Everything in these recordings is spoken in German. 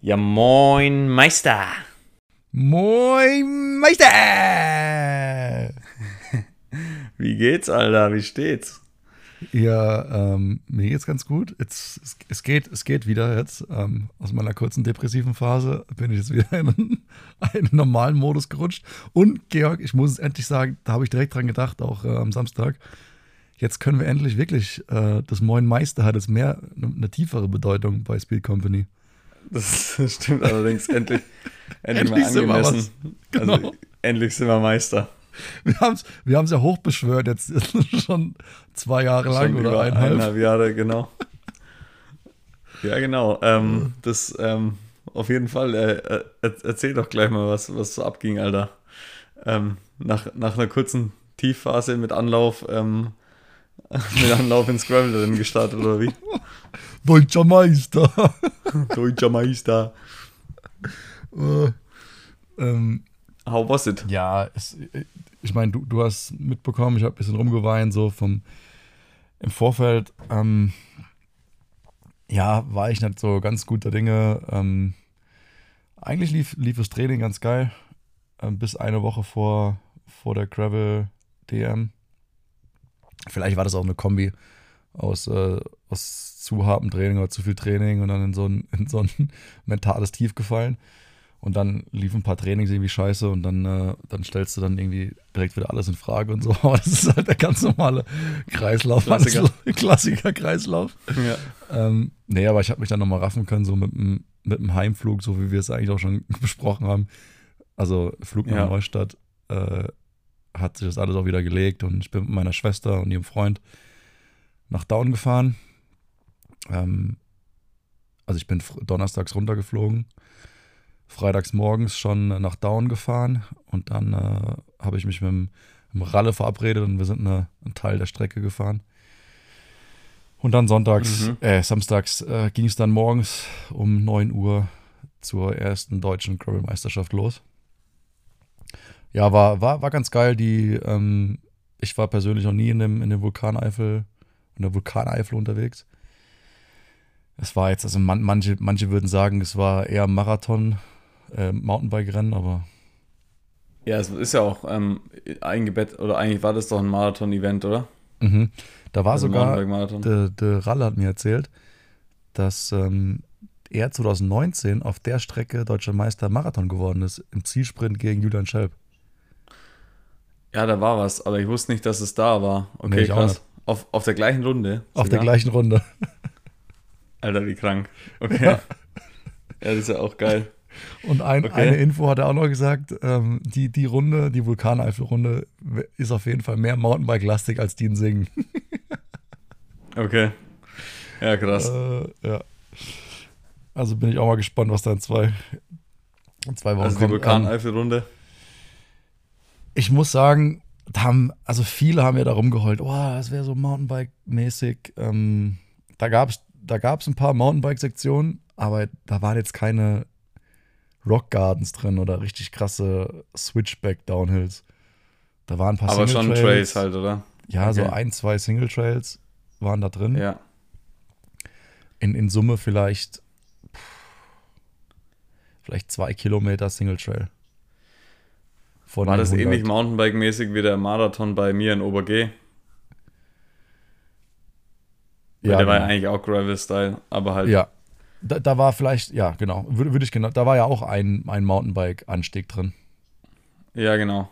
Ja, moin, Meister. Moin, Meister! Wie geht's, Alter? Wie steht's? Ja, ähm, mir geht's ganz gut. Jetzt, es, es, geht, es geht wieder jetzt. Ähm, aus meiner kurzen depressiven Phase bin ich jetzt wieder in einen, einen, normalen Modus gerutscht. Und Georg, ich muss es endlich sagen, da habe ich direkt dran gedacht, auch äh, am Samstag. Jetzt können wir endlich wirklich, äh, das Moin Meister hat jetzt mehr, eine, tiefere Bedeutung bei Speed Company. Das stimmt allerdings. endlich, endlich, endlich mal angemessen. Genau. Also, endlich sind wir Meister. Wir haben es wir ja hochbeschwört, jetzt schon zwei Jahre lang schon oder eineinhalb. Eineinhalb Jahre, genau. ja, genau. Ähm, das ähm, auf jeden Fall. Äh, äh, erzähl doch gleich mal, was, was so abging, Alter. Ähm, nach, nach einer kurzen Tiefphase mit Anlauf, ähm, mit Anlauf ins Gravel drin gestartet, oder wie? Deutscher Meister. Deutscher Meister. Uh, ähm, How was it? Ja, es, ich meine, du, du hast mitbekommen, ich habe ein bisschen rumgeweint, so vom im Vorfeld. Ähm, ja, war ich nicht so ganz guter Dinge. Ähm, eigentlich lief, lief das Training ganz geil, ähm, bis eine Woche vor, vor der Gravel DM. Vielleicht war das auch eine Kombi aus, äh, aus zu hartem Training oder zu viel Training und dann in so ein, in so ein mentales Tief gefallen. Und dann liefen ein paar Trainings irgendwie scheiße und dann, äh, dann stellst du dann irgendwie direkt wieder alles in Frage und so. Aber das ist halt der ganz normale Kreislauf. Klassiker. Klassiker-Kreislauf. Ja. Ähm, nee, aber ich habe mich dann nochmal raffen können, so mit dem, mit dem Heimflug, so wie wir es eigentlich auch schon besprochen haben. Also Flug nach ja. Neustadt äh, hat sich das alles auch wieder gelegt und ich bin mit meiner Schwester und ihrem Freund nach Down gefahren. Ähm, also ich bin donnerstags runtergeflogen freitags morgens schon nach Down gefahren und dann äh, habe ich mich mit dem, mit dem, Ralle verabredet und wir sind eine, einen Teil der Strecke gefahren. Und dann sonntags, mhm. äh, samstags äh, ging es dann morgens um 9 Uhr zur ersten deutschen Gravel-Meisterschaft los. Ja, war, war, war ganz geil. Die, ähm, ich war persönlich noch nie in dem, in dem Vulkaneifel, in der Vulkaneifel unterwegs. Es war jetzt, also man, manche, manche würden sagen, es war eher Marathon, äh, Mountainbike-Rennen, aber. Ja, es ist ja auch ähm, eingebettet, oder eigentlich war das doch ein Marathon-Event, oder? Mhm. Da war also sogar, der, der Ralle hat mir erzählt, dass ähm, er 2019 auf der Strecke deutscher Meister Marathon geworden ist, im Zielsprint gegen Julian Schelp. Ja, da war was, aber ich wusste nicht, dass es da war. Okay, nee, krass. Auf, auf der gleichen Runde? Auf sogar? der gleichen Runde. Alter, wie krank. Okay. Ja. ja, das ist ja auch geil. Und ein, okay. eine Info hat er auch noch gesagt, ähm, die, die Runde, die Vulkaneifel-Runde, ist auf jeden Fall mehr Mountainbike-lastig als die in Singen. okay. Ja, krass. Äh, ja. Also bin ich auch mal gespannt, was da in zwei, in zwei Wochen also kommt. Also die Vulkaneifel-Runde? Ich muss sagen, da haben, also viele haben ja da rumgeheult, oh, das wäre so Mountainbike-mäßig. Ähm, da gab es da gab's ein paar Mountainbike-Sektionen, aber da waren jetzt keine Rock Gardens drin oder richtig krasse Switchback Downhills. Da waren ein paar Aber Single schon Trails halt, oder? Ja, okay. so ein, zwei Single Trails waren da drin. Ja. In, in Summe vielleicht vielleicht zwei Kilometer Single Trail. War das 100. ähnlich Mountainbike-mäßig wie der Marathon bei mir in Oberg? Ja, der genau. war ja eigentlich auch Gravel-Style, aber halt ja. Da, da, war vielleicht, ja, genau, würde, würde ich genau, da war ja auch ein, ein Mountainbike-Anstieg drin. Ja, genau.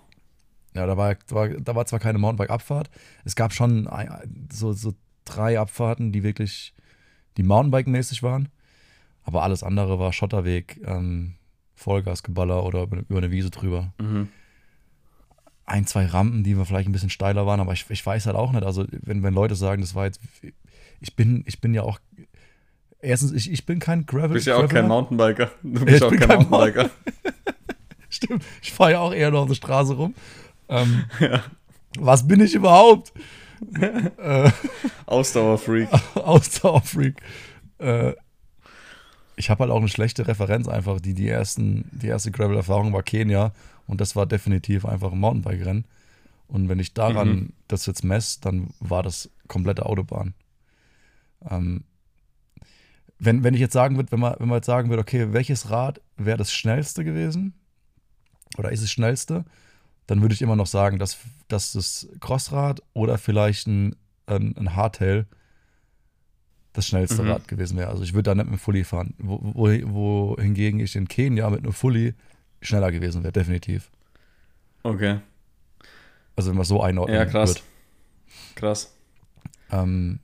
Ja, da war, da war zwar keine Mountainbike-Abfahrt, es gab schon so, so drei Abfahrten, die wirklich, die Mountainbike-mäßig waren, aber alles andere war Schotterweg, ähm, Vollgasgeballer oder über eine Wiese drüber. Mhm. Ein, zwei Rampen, die vielleicht ein bisschen steiler waren, aber ich, ich weiß halt auch nicht, also wenn, wenn Leute sagen, das war jetzt, ich bin, ich bin ja auch Erstens, ich, ich bin kein Gravel. Du bist ja auch kein Mountainbiker. Du bist ja, auch kein, kein Mountainbiker. Stimmt, ich fahre ja auch eher noch auf der Straße rum. Ähm, ja. Was bin ich überhaupt? äh, Ausdauerfreak. Ausdauerfreak. Äh, ich habe halt auch eine schlechte Referenz einfach. Die, die, ersten, die erste Gravel-Erfahrung war Kenia und das war definitiv einfach ein Mountainbike-Rennen. Und wenn ich daran mhm. das jetzt messe, dann war das komplette Autobahn. Ähm, wenn, wenn ich jetzt sagen würde, wenn man, wenn man jetzt sagen würde, okay, welches Rad wäre das schnellste gewesen oder ist es schnellste, dann würde ich immer noch sagen, dass, dass das Crossrad oder vielleicht ein, ein, ein Hardtail das schnellste mhm. Rad gewesen wäre. Also ich würde da nicht mit einem Fully fahren. Wo, wo, wohingegen ich in Kenia mit einem Fully schneller gewesen wäre, definitiv. Okay. Also wenn man so einordnen Ja, krass. Wird. Krass. Ähm,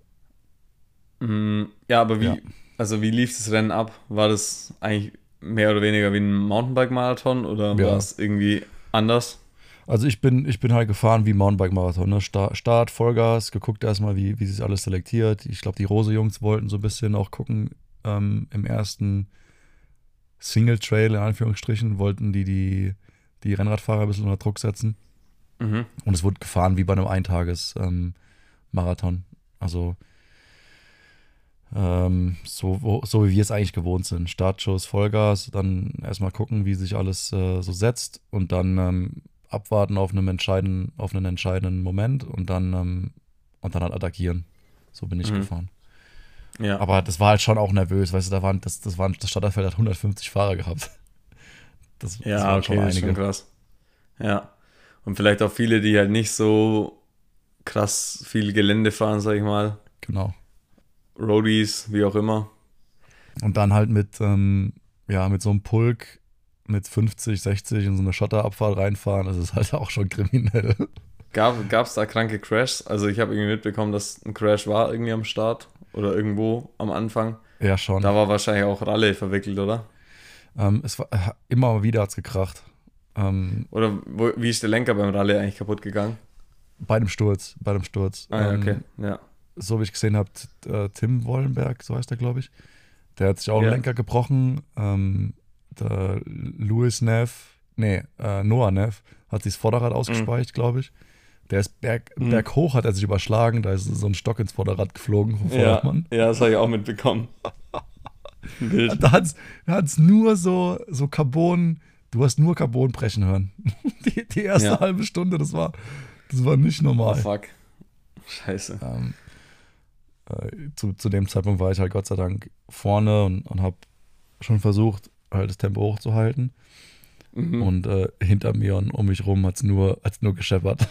mm, ja, aber wie, ja. Also wie lief das Rennen ab? War das eigentlich mehr oder weniger wie ein Mountainbike-Marathon oder ja. war es irgendwie anders? Also ich bin, ich bin halt gefahren wie Mountainbike-Marathon. Ne? Start, Vollgas, geguckt erstmal, wie, wie sich alles selektiert. Ich glaube, die Rose-Jungs wollten so ein bisschen auch gucken ähm, im ersten Single-Trail, in Anführungsstrichen, wollten die, die die Rennradfahrer ein bisschen unter Druck setzen. Mhm. Und es wurde gefahren wie bei einem Eintages-Marathon. Ähm, also ähm, so, so wie wir es eigentlich gewohnt sind. Startshows, Vollgas, dann erstmal gucken, wie sich alles äh, so setzt und dann ähm, abwarten auf einen entscheidenden, auf einen entscheidenden Moment und dann, ähm, und dann halt attackieren. So bin ich mhm. gefahren. Ja. Aber das war halt schon auch nervös, weißt du, da waren, das, das waren, das Starterfeld hat 150 Fahrer gehabt. Das, ja, das waren okay, schon einige. Ist schon krass. Ja. Und vielleicht auch viele, die halt nicht so krass viel Gelände fahren, sag ich mal. Genau. Roadies, wie auch immer. Und dann halt mit, ähm, ja, mit so einem Pulk mit 50, 60 in so eine Schotterabfahrt reinfahren, das ist halt auch schon kriminell. Gab es da kranke Crashs? Also ich habe irgendwie mitbekommen, dass ein Crash war irgendwie am Start oder irgendwo am Anfang. Ja, schon. Da war wahrscheinlich auch Ralle verwickelt, oder? Ähm, es war immer wieder hat's gekracht. Ähm, oder wo, wie ist der Lenker beim Rallye eigentlich kaputt gegangen? Bei dem Sturz, bei dem Sturz. Ah, ja, okay, ähm, ja. So wie ich gesehen habe, äh, Tim Wollenberg, so heißt er, glaube ich. Der hat sich auch ja. einen Lenker gebrochen. Ähm, der Louis Neff, nee, äh, Noah Neff hat sich das Vorderrad ausgespeicht, mhm. glaube ich. Der ist berg, mhm. berghoch, hat er sich überschlagen, da ist so ein Stock ins Vorderrad geflogen vom ja, ja, das habe ich auch mitbekommen. da hat es nur so, so Carbon, du hast nur Carbon brechen hören. Die, die erste ja. halbe Stunde, das war, das war nicht normal. Oh, fuck. Scheiße. Ähm, äh, zu, zu dem Zeitpunkt war ich halt Gott sei Dank vorne und, und habe schon versucht, halt das Tempo hochzuhalten. Mhm. Und äh, hinter mir und um mich rum hat es nur, hat's nur gescheppert.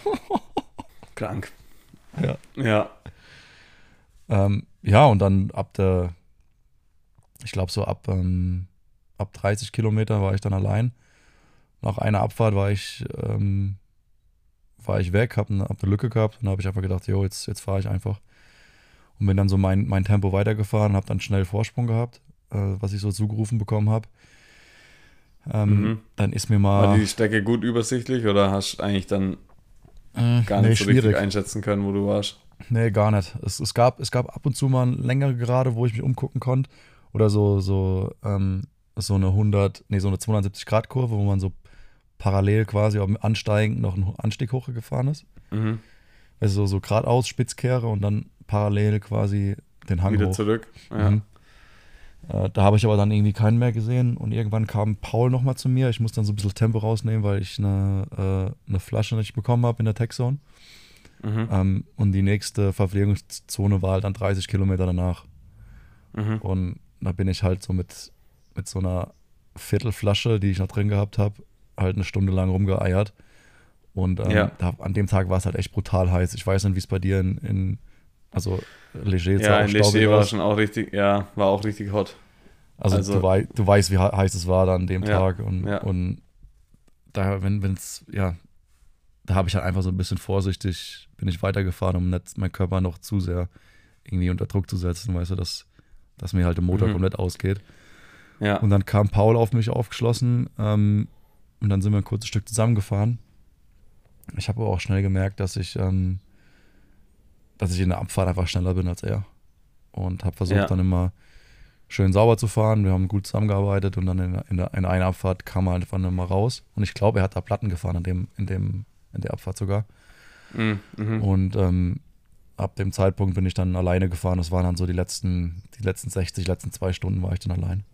Krank. Ja. Ja. Ähm, ja, und dann ab der, ich glaube so ab, ähm, ab 30 Kilometer war ich dann allein. Nach einer Abfahrt war ich, ähm, war ich weg, habe eine, hab eine Lücke gehabt und habe ich einfach gedacht, jo, jetzt, jetzt fahre ich einfach. Und bin dann so mein, mein Tempo weitergefahren, habe dann schnell Vorsprung gehabt, äh, was ich so zugerufen bekommen habe. Ähm, mhm. Dann ist mir mal. War die Strecke gut übersichtlich oder hast du eigentlich dann äh, gar nicht nee, so schwierig. richtig einschätzen können, wo du warst? Nee, gar nicht. Es, es, gab, es gab ab und zu mal längere Gerade, wo ich mich umgucken konnte. Oder so, so, ähm, so eine 100, nee, so eine 270 Grad Kurve, wo man so parallel quasi auf dem Ansteigen noch einen Anstieg hochgefahren ist. Mhm. Also so geradeaus Spitzkehre und dann parallel quasi den Hang Wieder hoch. zurück. Ja. Mhm. Äh, da habe ich aber dann irgendwie keinen mehr gesehen und irgendwann kam Paul nochmal zu mir. Ich muss dann so ein bisschen Tempo rausnehmen, weil ich eine, äh, eine Flasche nicht bekommen habe in der Texzone. Mhm. Ähm, und die nächste Verpflegungszone war halt dann 30 Kilometer danach. Mhm. Und da bin ich halt so mit, mit so einer Viertelflasche, die ich noch drin gehabt habe, halt eine Stunde lang rumgeeiert. Und ähm, ja. da, an dem Tag war es halt echt brutal heiß. Ich weiß nicht, wie es bei dir in, in also Leger Ja, in Leger war schon auch richtig, ja, war auch richtig hot. Also, also du, wei du, weißt, wie heiß es war dann an dem ja, Tag und, ja. und da, wenn es, ja, da habe ich halt einfach so ein bisschen vorsichtig, bin ich weitergefahren, um nicht meinen Körper noch zu sehr irgendwie unter Druck zu setzen, weißt du, dass, dass mir halt der Motor mhm. komplett ausgeht. Ja. Und dann kam Paul auf mich aufgeschlossen ähm, und dann sind wir ein kurzes Stück zusammengefahren. Ich habe aber auch schnell gemerkt, dass ich ähm, dass ich in der Abfahrt einfach schneller bin als er. Und habe versucht ja. dann immer schön sauber zu fahren. Wir haben gut zusammengearbeitet und dann in, in, der, in einer Abfahrt kam er einfach immer raus. Und ich glaube, er hat da Platten gefahren in, dem, in, dem, in der Abfahrt sogar. Mhm. mhm. Und ähm, ab dem Zeitpunkt bin ich dann alleine gefahren. Das waren dann so die letzten, die letzten 60, letzten zwei Stunden war ich dann allein.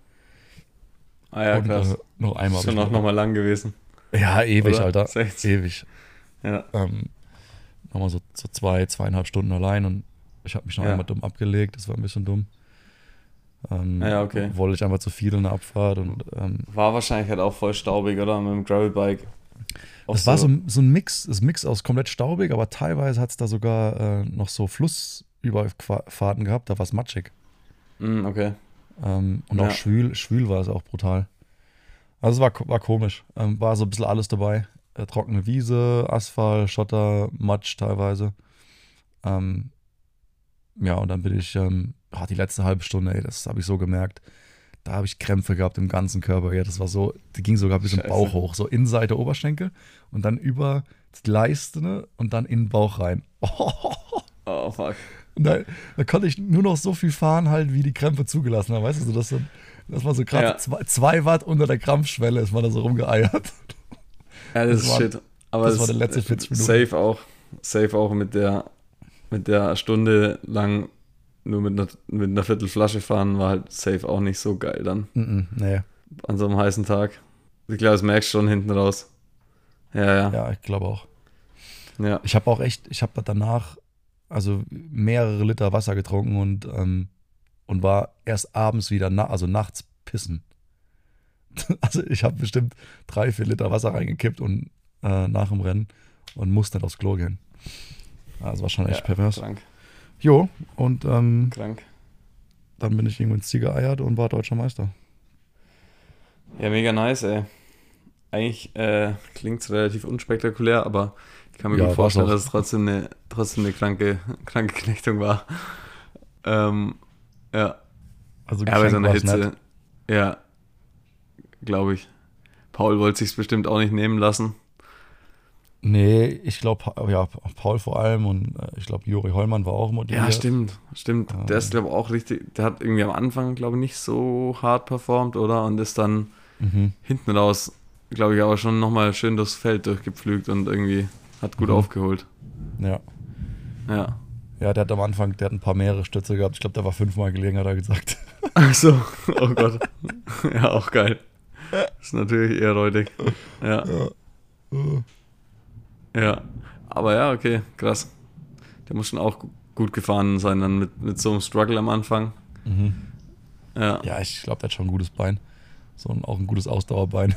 Ah ja, und, krass. Äh, noch einmal. Ist schon noch, noch mal lang gewesen. Ja, ewig, Oder? Alter. 60. Ewig. Ja. Ähm, nochmal so, so zwei, zweieinhalb Stunden allein und ich habe mich noch Ja. einmal dumm abgelegt, das war ein bisschen dumm. Ähm, Ja, okay. Wollte ich einfach zu viel in der Abfahrt und ähm, War wahrscheinlich halt auch voll staubig, oder? Mit dem Gravelbike. Es war so, so ein Mix, das Mix aus komplett staubig, aber teilweise hat es da sogar äh, noch so Flussüberfahrten gehabt, da war es matschig. Mm, okay. Ähm, und Ja. auch schwül, schwül war es auch brutal. Also es war, war komisch. Ähm, war so ein bisschen alles dabei. Äh, trockene Wiese, Asphalt, Schotter, Matsch teilweise. Ähm, ja, und dann bin ich, ähm, ah, die letzte halbe Stunde, ey, das habe ich so gemerkt. Da habe ich Krämpfe gehabt im ganzen Körper. Ja, das war so, die ging sogar bis im Scheiße. Bauch hoch. So Innenseite Oberschenkel und dann über die Leiste und dann in den Bauch rein. Oh, fuck. Und da, da konnte ich nur noch so viel fahren, halt, wie die Krämpfe zugelassen haben. Weißt du, so, dass, man so gerade Ja. zwei, zwei Watt unter der Krampfschwelle ist, man da so rumgeeiert. Ja, das, Das ist shit. Aber das war der letzte 40 Minuten. Safe auch. Safe auch mit der, mit der Stunde lang nur mit einer, mit einer Viertel Flasche fahren, war halt safe auch nicht so geil dann. Mm, nee, An so einem heißen Tag. Ich glaube, das merkst du schon hinten raus. Ja, ja. Ja. ja, ich glaube auch. ja. Ich habe auch echt, ich habe danach also mehrere Liter Wasser getrunken und, ähm, und war erst abends wieder, na, also nachts pissen. Also ich habe bestimmt drei, vier Liter Wasser reingekippt und äh, nach dem Rennen und musste dann aufs Klo gehen. Also war schon echt pervers. Krank, Jo, und ähm, krank. dann bin ich irgendwo ins Ziel geeiert und war deutscher Meister. Ja, mega nice, ey. Eigentlich äh, klingt es relativ unspektakulär, aber ich kann mir Ja, gut vorstellen, dass es trotzdem eine, trotzdem eine kranke, kranke Knechtung war. Ähm, ja. Also Ja, bei so einer Hitze. nett. Ja, glaube ich. Paul wollte sich's bestimmt auch nicht nehmen lassen. Nee, ich glaube, ja, Paul vor allem und äh, ich glaube, Juri Hollmann war auch motiviert. Ja, stimmt, stimmt. Ähm. Der ist, glaube ich, auch richtig, der hat irgendwie am Anfang, glaube ich, nicht so hart performt, oder? Und ist dann Mhm. hinten raus, glaube ich, aber schon nochmal schön durchs Feld durchgepflügt und irgendwie hat gut Mhm. aufgeholt. Ja. Ja. ja, der hat am Anfang, der hat ein paar mehrere Stütze gehabt. Ich glaube, der war fünfmal gelegen, hat er gesagt. Ach so, oh Gott. ja, auch geil. Ist natürlich eher räudig. Ja, ja. Aber ja, okay, krass. Der muss schon auch gu- gut gefahren sein, dann mit, mit so einem Struggle am Anfang. Mhm. Ja, Ja, ich glaube, der hat schon ein gutes Bein. So ein, auch ein gutes Ausdauerbein.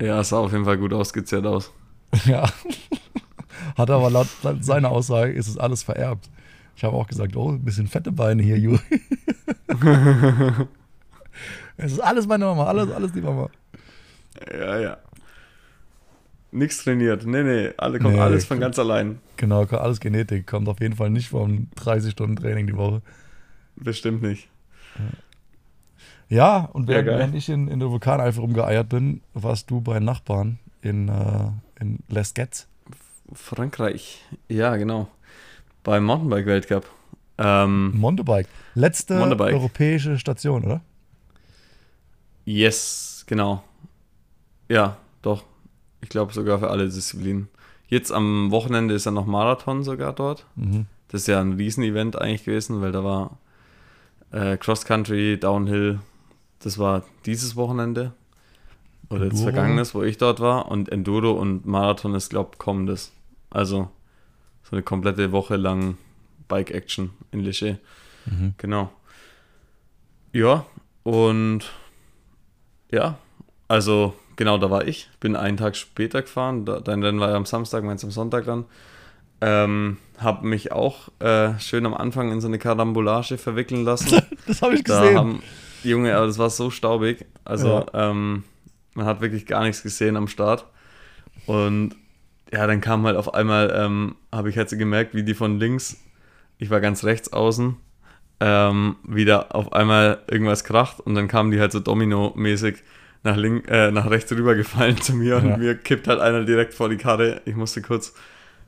ja, sah auf jeden Fall gut ausgezehrt aus. ja. Hat aber laut seiner Aussage ist es alles vererbt. Ich habe auch gesagt, oh, ein bisschen fette Beine hier, Juri. es ist alles meine Mama, alles, alles die Mama. Ja, ja. Nichts trainiert. Nee, nee, alle kommt Nee, alles von ganz allein. Genau, alles Genetik. Kommt auf jeden Fall nicht vom 30 Stunden Training die Woche. Bestimmt nicht. Ja, und während, während ich in, in der Vulkaneifel rumgeeiert bin, warst du bei Nachbarn in, äh, in Les Getz. Frankreich. Ja, genau. Beim Mountainbike-Weltcup. Ähm, Mountainbike. Letzte Mountainbike. europäische Station, oder? Yes, genau. Ja, doch. Ich glaube sogar für alle Disziplinen. Jetzt am Wochenende ist ja noch Marathon sogar dort. Mhm. Das ist ja ein Riesenevent eigentlich gewesen, weil da war äh, Cross Country, Downhill. Das war dieses Wochenende. Oder jetzt Enduro. vergangenes, wo ich dort war. Und Enduro und Marathon ist, glaube ich, kommendes. Also so eine komplette Woche lang Bike-Action in Leger. Mhm. Genau. Ja, und ja, also genau, da war ich. Bin einen Tag später gefahren. Dein Rennen war ja am Samstag, meins am Sonntag dann. Ähm, hab mich auch äh, schön am Anfang in so eine Karambolage verwickeln lassen. Das habe ich da gesehen. haben, Junge, aber das war so staubig. Also, ähm, man hat wirklich gar nichts gesehen am Start. Und ja, dann kam halt auf einmal, ähm, habe ich halt so gemerkt, wie die von links, ich war ganz rechts außen, ähm, wieder auf einmal irgendwas kracht und dann kamen die halt so Domino-mäßig nach, link, äh, nach rechts rüber gefallen zu mir Ja. und mir kippt halt einer direkt vor die Karre. Ich musste kurz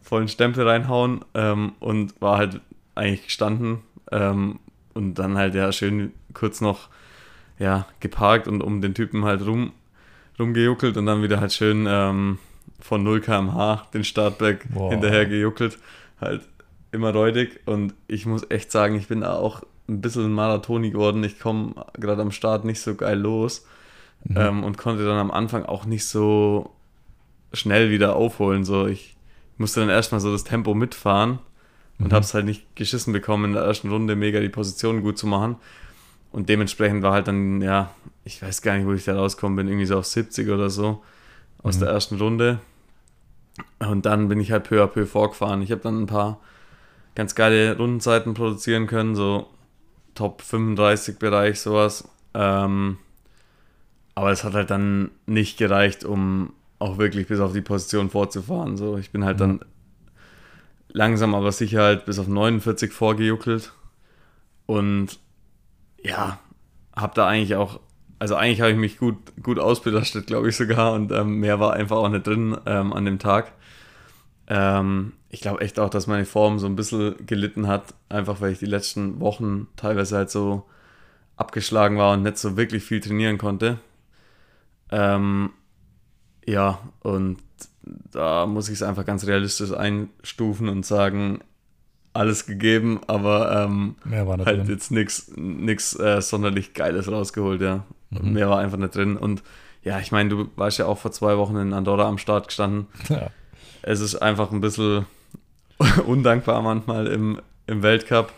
vollen Stempel reinhauen ähm, und war halt eigentlich gestanden ähm, und dann halt ja schön kurz noch ja, geparkt und um den Typen halt rum, rumgejuckelt und dann wieder halt schön ähm, von 0 km/h den Startberg Boah. hinterher gejuckelt. Halt immer räudig und ich muss echt sagen, ich bin da auch ein bisschen Marathoni geworden. Ich komme gerade am Start nicht so geil los Mhm. ähm, und konnte dann am Anfang auch nicht so schnell wieder aufholen. So, ich musste dann erstmal so das Tempo mitfahren und mhm. habe es halt nicht geschissen bekommen, in der ersten Runde mega die Position gut zu machen. Und dementsprechend war halt dann, ja, ich weiß gar nicht, wo ich da rausgekommen bin, irgendwie so auf 70 oder so aus mhm. der ersten Runde. Und dann bin ich halt peu à peu vorgefahren. Ich habe dann ein paar ganz geile Rundenzeiten produzieren können, so Top 35 Bereich, sowas. Ähm, aber es hat halt dann nicht gereicht, um auch wirklich bis auf die Position vorzufahren. So, ich bin halt mhm. dann langsam, aber sicher halt bis auf 49 vorgejuckelt. Und ja, habe da eigentlich auch, also eigentlich habe ich mich gut, gut ausbelastet, glaube ich sogar. Und ähm, mehr war einfach auch nicht drin ähm, an dem Tag. Ähm, ich glaube echt auch, dass meine Form so ein bisschen gelitten hat, einfach weil ich die letzten Wochen teilweise halt so abgeschlagen war und nicht so wirklich viel trainieren konnte. Ähm, ja, und da muss ich es einfach ganz realistisch einstufen und sagen, alles gegeben, aber ähm, halt drin. jetzt nichts äh, sonderlich Geiles rausgeholt, ja. Mhm. Mehr war einfach nicht drin. Und ja, ich meine, du warst ja auch vor zwei Wochen in Andorra am Start gestanden. Ja. Es ist einfach ein bisschen undankbar manchmal im, im Weltcup.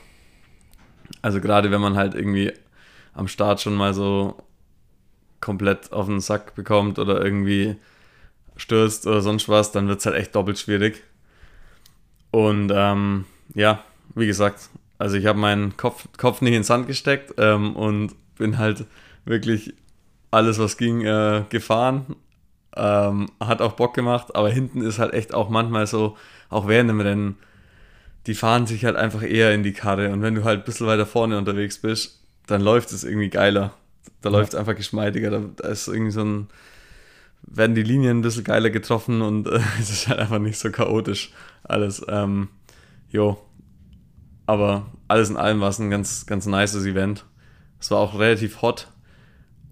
Also gerade wenn man halt irgendwie am Start schon mal so komplett auf den Sack bekommt oder irgendwie stürzt oder sonst was, dann wird es halt echt doppelt schwierig. Und ähm, ja, wie gesagt, also ich habe meinen Kopf, Kopf nicht ins Sand gesteckt ähm, und bin halt wirklich alles, was ging, äh, gefahren. Ähm, hat auch Bock gemacht, aber hinten ist halt echt auch manchmal so, auch während dem Rennen, die fahren sich halt einfach eher in die Karre. Und wenn du halt ein bisschen weiter vorne unterwegs bist, dann läuft es irgendwie geiler. Da ja. läuft es einfach geschmeidiger. Da, da, ist irgendwie so ein, werden die Linien ein bisschen geiler getroffen und äh, es ist halt einfach nicht so chaotisch alles. Ähm, jo. Aber alles in allem war es ein ganz, ganz nices Event. Es war auch relativ hot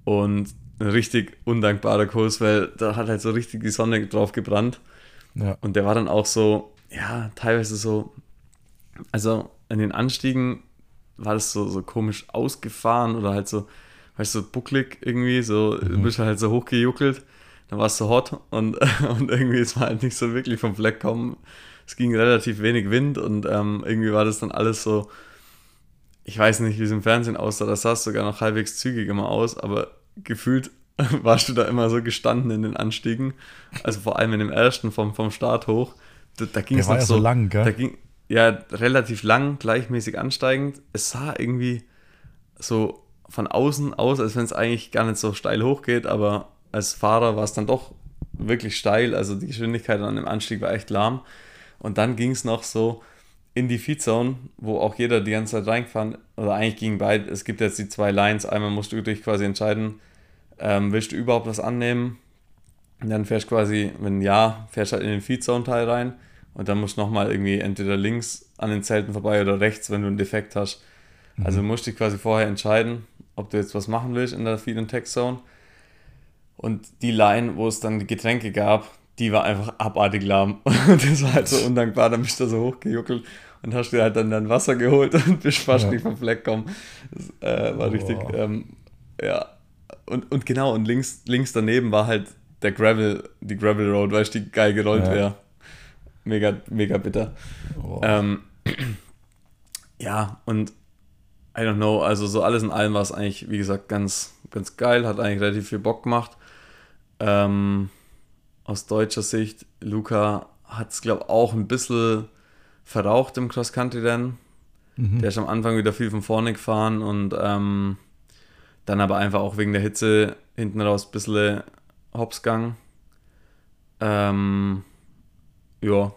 und ein richtig undankbarer Kurs, weil da hat halt so richtig die Sonne drauf gebrannt. Ja. Und der war dann auch so, ja, teilweise so, also in den Anstiegen war das so, so komisch ausgefahren oder halt so, weißt du, so bucklig irgendwie, so, mhm. bist halt so hochgejuckelt, dann war es so hot und, und irgendwie ist man halt nicht so wirklich vom Fleck kommen. Es ging relativ wenig Wind und ähm, irgendwie war das dann alles so, ich weiß nicht, wie es im Fernsehen aussah, das sah sogar noch halbwegs zügig immer aus, aber gefühlt warst du da immer so gestanden in den Anstiegen. Also vor allem in dem ersten vom, vom Start hoch. Da, da ging es noch ja so, so lang, gell? Da ging, ja, relativ lang, gleichmäßig ansteigend. Es sah irgendwie so von außen aus, als wenn es eigentlich gar nicht so steil hochgeht, aber als Fahrer war es dann doch wirklich steil. Also die Geschwindigkeit an dem Anstieg war echt lahm. Und dann ging es noch so in die Feedzone, wo auch jeder die ganze Zeit reingefahren, oder eigentlich gingen beide, es gibt jetzt die zwei Lines, einmal musst du dich quasi entscheiden, ähm, willst du überhaupt was annehmen? Und dann fährst du quasi, wenn ja, fährst halt in den Feedzone-Teil rein und dann musst du nochmal irgendwie entweder links an den Zelten vorbei oder rechts, wenn du einen Defekt hast. Mhm. Also musst du dich quasi vorher entscheiden, ob du jetzt was machen willst in der Feed- und Text-Zone. Und die Line, wo es dann die Getränke gab, die war einfach abartig lahm. Und das war halt so undankbar, dann bist du so hochgejuckelt und hast dir halt dann dein Wasser geholt und bist fast ja. nicht vom Fleck gekommen. Das äh, war oh. richtig, ähm, ja, und, und genau, und links, links daneben war halt der Gravel, die Gravel Road, weil ich die geil gerollt ja. wäre. Mega, mega bitter. Oh. Ähm, ja, und I don't know, also so alles in allem war es eigentlich, wie gesagt, ganz, ganz geil, hat eigentlich relativ viel Bock gemacht. Ähm, aus deutscher Sicht, Luca hat es, glaube ich, auch ein bisschen verraucht im Cross-Country-Rennen. Mhm. Der ist am Anfang wieder viel von vorne gefahren und ähm, dann aber einfach auch wegen der Hitze hinten raus ein bisschen Hopsgang. Ähm, ja.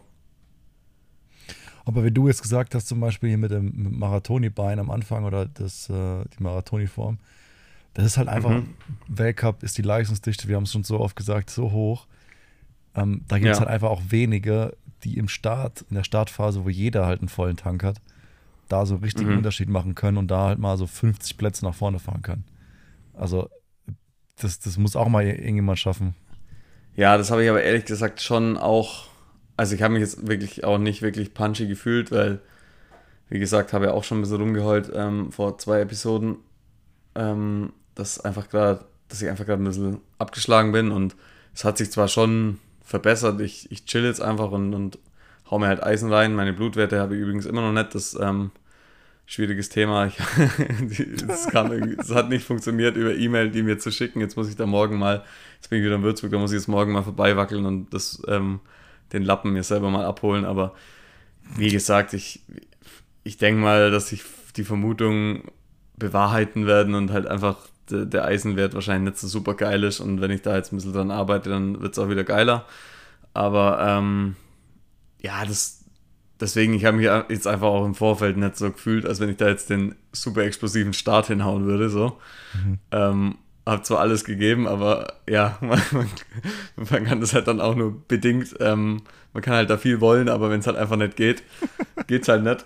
Aber wie du jetzt gesagt hast, zum Beispiel hier mit dem Marathoni-Bein am Anfang oder das, äh, die Marathoni-Form, das ist halt einfach, mhm. Weltcup ist die Leistungsdichte, wir haben es schon so oft gesagt, so hoch. Ähm, da gibt es ja. halt einfach auch wenige, die im Start, in der Startphase, wo jeder halt einen vollen Tank hat, da so richtig mhm. Unterschied machen können und da halt mal so 50 Plätze nach vorne fahren können. Also, das, das muss auch mal irgendjemand schaffen. Ja, das habe ich aber ehrlich gesagt schon auch. Also, ich habe mich jetzt wirklich auch nicht wirklich punchy gefühlt, weil, wie gesagt, habe ich auch schon ein bisschen rumgeheult ähm, vor zwei Episoden, ähm, dass einfach gerade, dass ich einfach gerade ein bisschen abgeschlagen bin und es hat sich zwar schon verbessert, ich, ich chill jetzt einfach und, und hau mir halt Eisen rein. Meine Blutwerte habe ich übrigens immer noch nicht. Das ähm, schwieriges Thema. Das hat nicht funktioniert über E-Mail, die mir zu schicken. Jetzt muss ich da morgen mal, jetzt bin ich wieder in Würzburg, da muss ich jetzt morgen mal vorbeiwackeln und das, ähm, den Lappen mir selber mal abholen. Aber wie gesagt, ich, ich denke mal, dass sich die Vermutungen bewahrheiten werden und halt einfach der, der Eisenwert wahrscheinlich nicht so super geil ist. Und wenn ich da jetzt ein bisschen dran arbeite, dann wird es auch wieder geiler. Aber ähm, ja, das, deswegen, ich habe mich jetzt einfach auch im Vorfeld nicht so gefühlt, als wenn ich da jetzt den super explosiven Start hinhauen würde. So. Mhm. Ähm, habe zwar alles gegeben, aber ja, man, man, man, kann das halt dann auch nur bedingt. Ähm, man kann halt da viel wollen, aber wenn es halt einfach nicht geht, geht es halt nicht.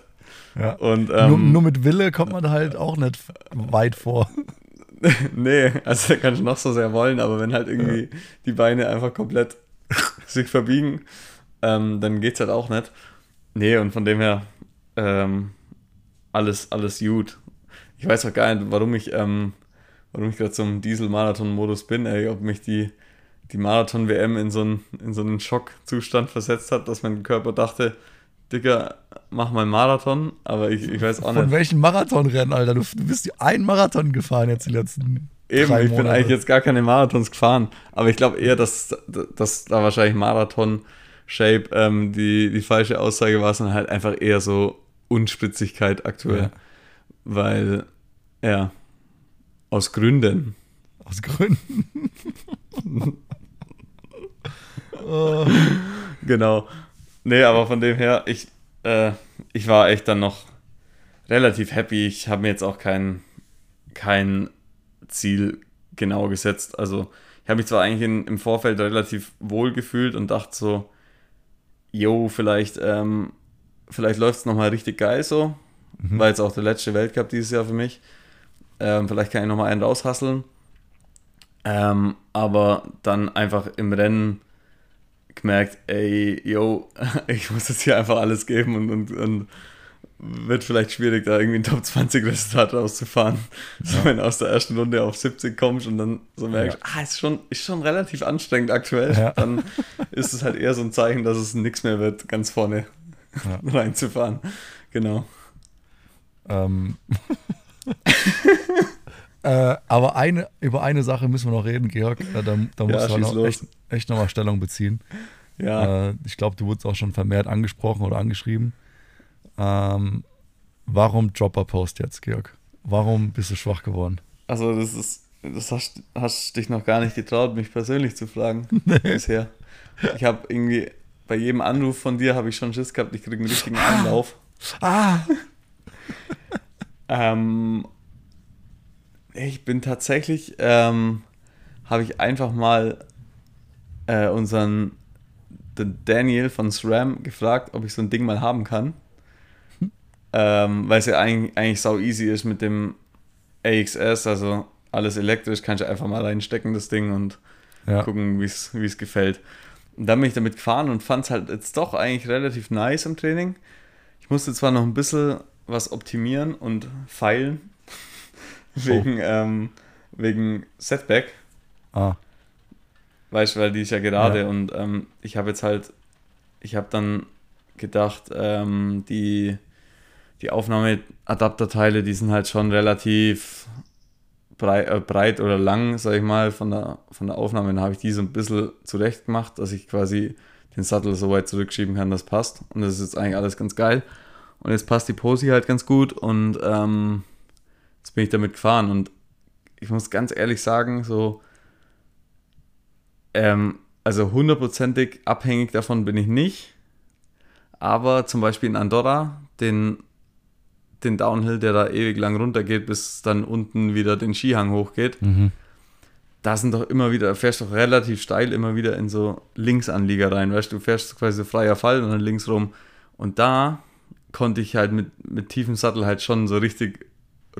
Ja. Und, ähm, nur, nur, mit Wille kommt man halt auch nicht weit vor. nee, also da kann ich noch so sehr wollen, aber wenn halt irgendwie ja. die Beine einfach komplett sich verbiegen, ähm, dann es halt auch nicht. Nee, und von dem her ähm, alles, alles gut. Ich weiß auch gar nicht, warum ich, ähm, warum ich gerade zum Diesel-Marathon-Modus bin, ey, ob mich die, die Marathon-WM in so einen, in so einen Schockzustand versetzt hat, dass mein Körper dachte, Dicker, mach mal Marathon, aber ich, ich weiß auch nicht. Von welchem Marathonrennen, Alter? Du, du bist einen Marathon gefahren jetzt die letzten. Eben, ich bin eigentlich jetzt gar keine Marathons gefahren, aber ich glaube eher, dass, dass da wahrscheinlich Marathon Shape ähm, die, die falsche Aussage war, sondern halt einfach eher so Unspitzigkeit aktuell. Ja. Weil, ja, aus Gründen. Aus Gründen. oh. Genau. Nee, aber von dem her, ich, äh, ich war echt dann noch relativ happy. Ich habe mir jetzt auch kein, kein Ziel genau gesetzt. Also ich habe mich zwar eigentlich in, im Vorfeld relativ wohl gefühlt und dachte so, jo, vielleicht, ähm, vielleicht läuft es nochmal richtig geil so. Mhm. War jetzt auch der letzte Weltcup dieses Jahr für mich. Ähm, vielleicht kann ich nochmal einen raushasseln. Ähm, aber dann einfach im Rennen gemerkt, ey, yo, ich muss jetzt hier einfach alles geben und, und, und wird vielleicht schwierig, da irgendwie ein Top 20 Resultat rauszufahren. Ja. So, wenn du aus der ersten Runde auf 70 kommst und dann so merkst, ja. ah, ist schon, ist schon relativ anstrengend aktuell, ja. dann ist es halt eher so ein Zeichen, dass es nichts mehr wird, ganz vorne reinzufahren. Genau. Ähm. äh, aber eine, über eine Sache müssen wir noch reden, Georg. Äh, da, da muss man noch echt, echt nochmal Stellung beziehen. Ja. Äh, ich glaube, du wurdest auch schon vermehrt angesprochen oder angeschrieben. Ähm, warum Dropper-Post jetzt, Georg? Warum bist du schwach geworden? Also, das ist, das hast, hast dich noch gar nicht getraut, mich persönlich zu fragen nee. bisher. Ich habe irgendwie bei jedem Anruf von dir habe ich schon Schiss gehabt, ich kriege einen richtigen Anlauf. Ah! ähm, ich bin tatsächlich, ähm, habe ich einfach mal äh, unseren Daniel von SRAM gefragt, ob ich so ein Ding mal haben kann. Ähm, weil es ja eigentlich, eigentlich sau easy ist mit dem AXS, also alles elektrisch, kannst du einfach mal reinstecken, das Ding, und ja. gucken, wie es gefällt. Und dann bin ich damit gefahren und fand es halt jetzt doch eigentlich relativ nice im Training. Ich musste zwar noch ein bisschen was optimieren und feilen, wegen, oh. ähm, wegen Setback. Ah. Weißt du, weil die ist ja gerade ja. und ähm, ich habe jetzt halt, ich habe dann gedacht, ähm, die die Aufnahmeadapterteile, die sind halt schon relativ breit, äh, breit oder lang, sag ich mal, von der, von der Aufnahme. Dann habe ich die so ein bisschen zurecht gemacht, dass ich quasi den Sattel so weit zurückschieben kann, das passt. Und das ist jetzt eigentlich alles ganz geil. Und jetzt passt die Posi halt ganz gut und ähm, jetzt bin ich damit gefahren. Und ich muss ganz ehrlich sagen, so, ähm, also hundertprozentig abhängig davon bin ich nicht. Aber zum Beispiel in Andorra, den den Downhill, der da ewig lang runtergeht, bis dann unten wieder den Skihang hochgeht. Mhm. Da sind doch immer wieder, fährst doch relativ steil immer wieder in so Linksanlieger rein, weißt du, du fährst quasi freier Fall und dann links rum. Und da konnte ich halt mit, mit tiefem Sattel halt schon so richtig